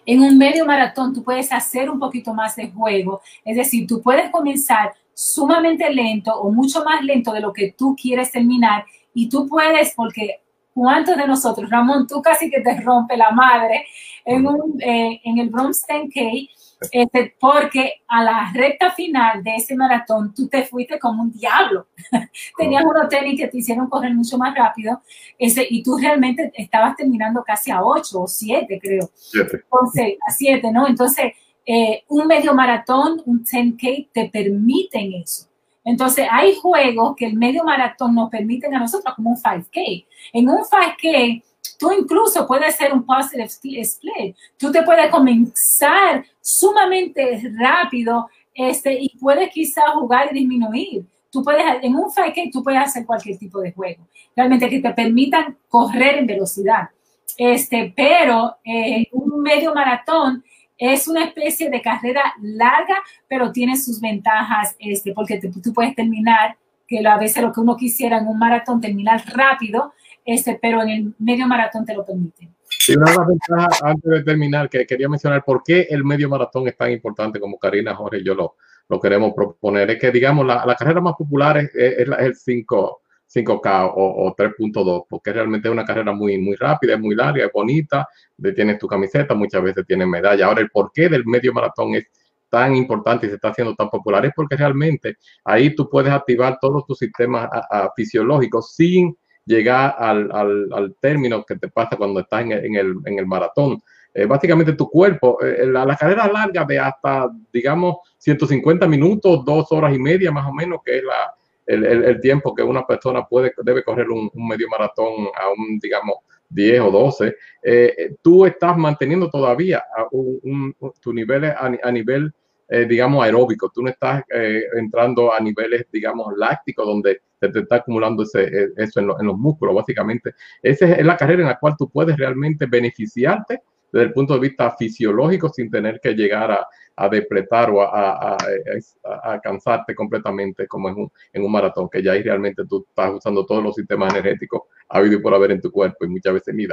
En un medio maratón tú puedes hacer un poquito más de juego, es decir, tú puedes comenzar sumamente lento o mucho más lento de lo que tú quieres terminar y tú puedes, porque ¿cuántos de nosotros, Ramón, tú casi que te rompe la madre en, un, eh, en el 10K? Este, porque a la recta final de ese maratón tú te fuiste como un diablo. Tenías unos tenis que te hicieron correr mucho más rápido ese, y tú realmente estabas terminando casi a 8 o 7, creo. 7. Entonces, a 7, ¿no? Entonces, eh, un medio maratón, un 10K, te permiten eso. Entonces, hay juegos que el medio maratón nos permiten a nosotros, como un 5K. En un 5K, tú incluso puedes hacer un positive split. Tú te puedes comenzar sumamente rápido este, y puedes quizás jugar y disminuir. Tú puedes, en un 5K, tú puedes hacer cualquier tipo de juego. Realmente que te permitan correr en velocidad. Este, pero eh, un medio maratón, es una especie de carrera larga, pero tiene sus ventajas, este, porque tú puedes terminar, que a veces lo que uno quisiera en un maratón, terminar rápido, este, pero en el medio maratón te lo permite. Y una de las ventajas, antes de terminar, que quería mencionar por qué el medio maratón es tan importante como Karina, Jorge y yo lo, lo queremos proponer, es que, digamos, la, la carrera más popular es, es, es el 5 5K o, 3.2, porque realmente es una carrera muy, muy rápida, es muy larga, es bonita, tienes tu camiseta, muchas veces tienes medalla. Ahora, el porqué del medio maratón es tan importante y se está haciendo tan popular es porque realmente ahí tú puedes activar todos tus sistemas fisiológicos sin llegar al, al, término que te pasa cuando estás en el, en el, maratón. Eh, básicamente tu cuerpo, eh, la, la, carrera larga de hasta, digamos, 150 minutos, dos horas y media más o menos, que es la, el, tiempo que una persona puede, debe correr un, medio maratón a un, digamos, 10 o 12, eh, tú estás manteniendo todavía un, tu nivel a, nivel, eh, digamos, aeróbico. Tú no estás eh, entrando a niveles, digamos, lácticos, donde se te está acumulando ese, eso en, en, los músculos, básicamente. Esa es la carrera en la cual tú puedes realmente beneficiarte desde el punto de vista fisiológico sin tener que llegar a, a depletar o a, a, cansarte completamente como en un, en un maratón, que ya ahí realmente tú estás usando todos los sistemas energéticos habido y por haber en tu cuerpo y muchas veces ni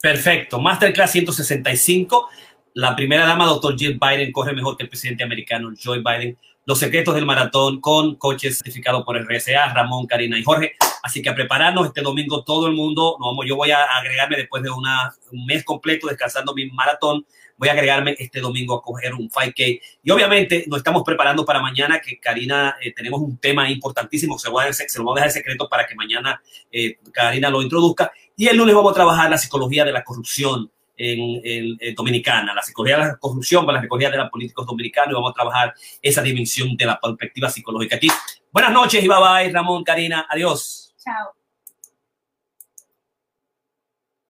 Perfecto. Masterclass 165. La primera dama, doctor Jill Biden, corre mejor que el presidente americano Joe Biden. Los secretos del maratón con coches certificados por RSA, Ramón, Karina y Jorge. Así que a prepararnos este domingo todo el mundo. Vamos, yo voy a agregarme después de un mes completo descansando mi maratón. Voy a agregarme este domingo a coger un 5K. Y obviamente nos estamos preparando para mañana, que Karina, eh, tenemos un tema importantísimo. Se lo, voy a dejar, se lo voy a dejar secreto para que mañana eh, Karina lo introduzca. Y el lunes vamos a trabajar la psicología de la corrupción en, Dominicana, la psicología de la corrupción, para la psicología de los políticos dominicanos y vamos a trabajar esa dimensión de la perspectiva psicológica aquí. Buenas noches y bye bye, Ramón, Karina, adiós. Chao.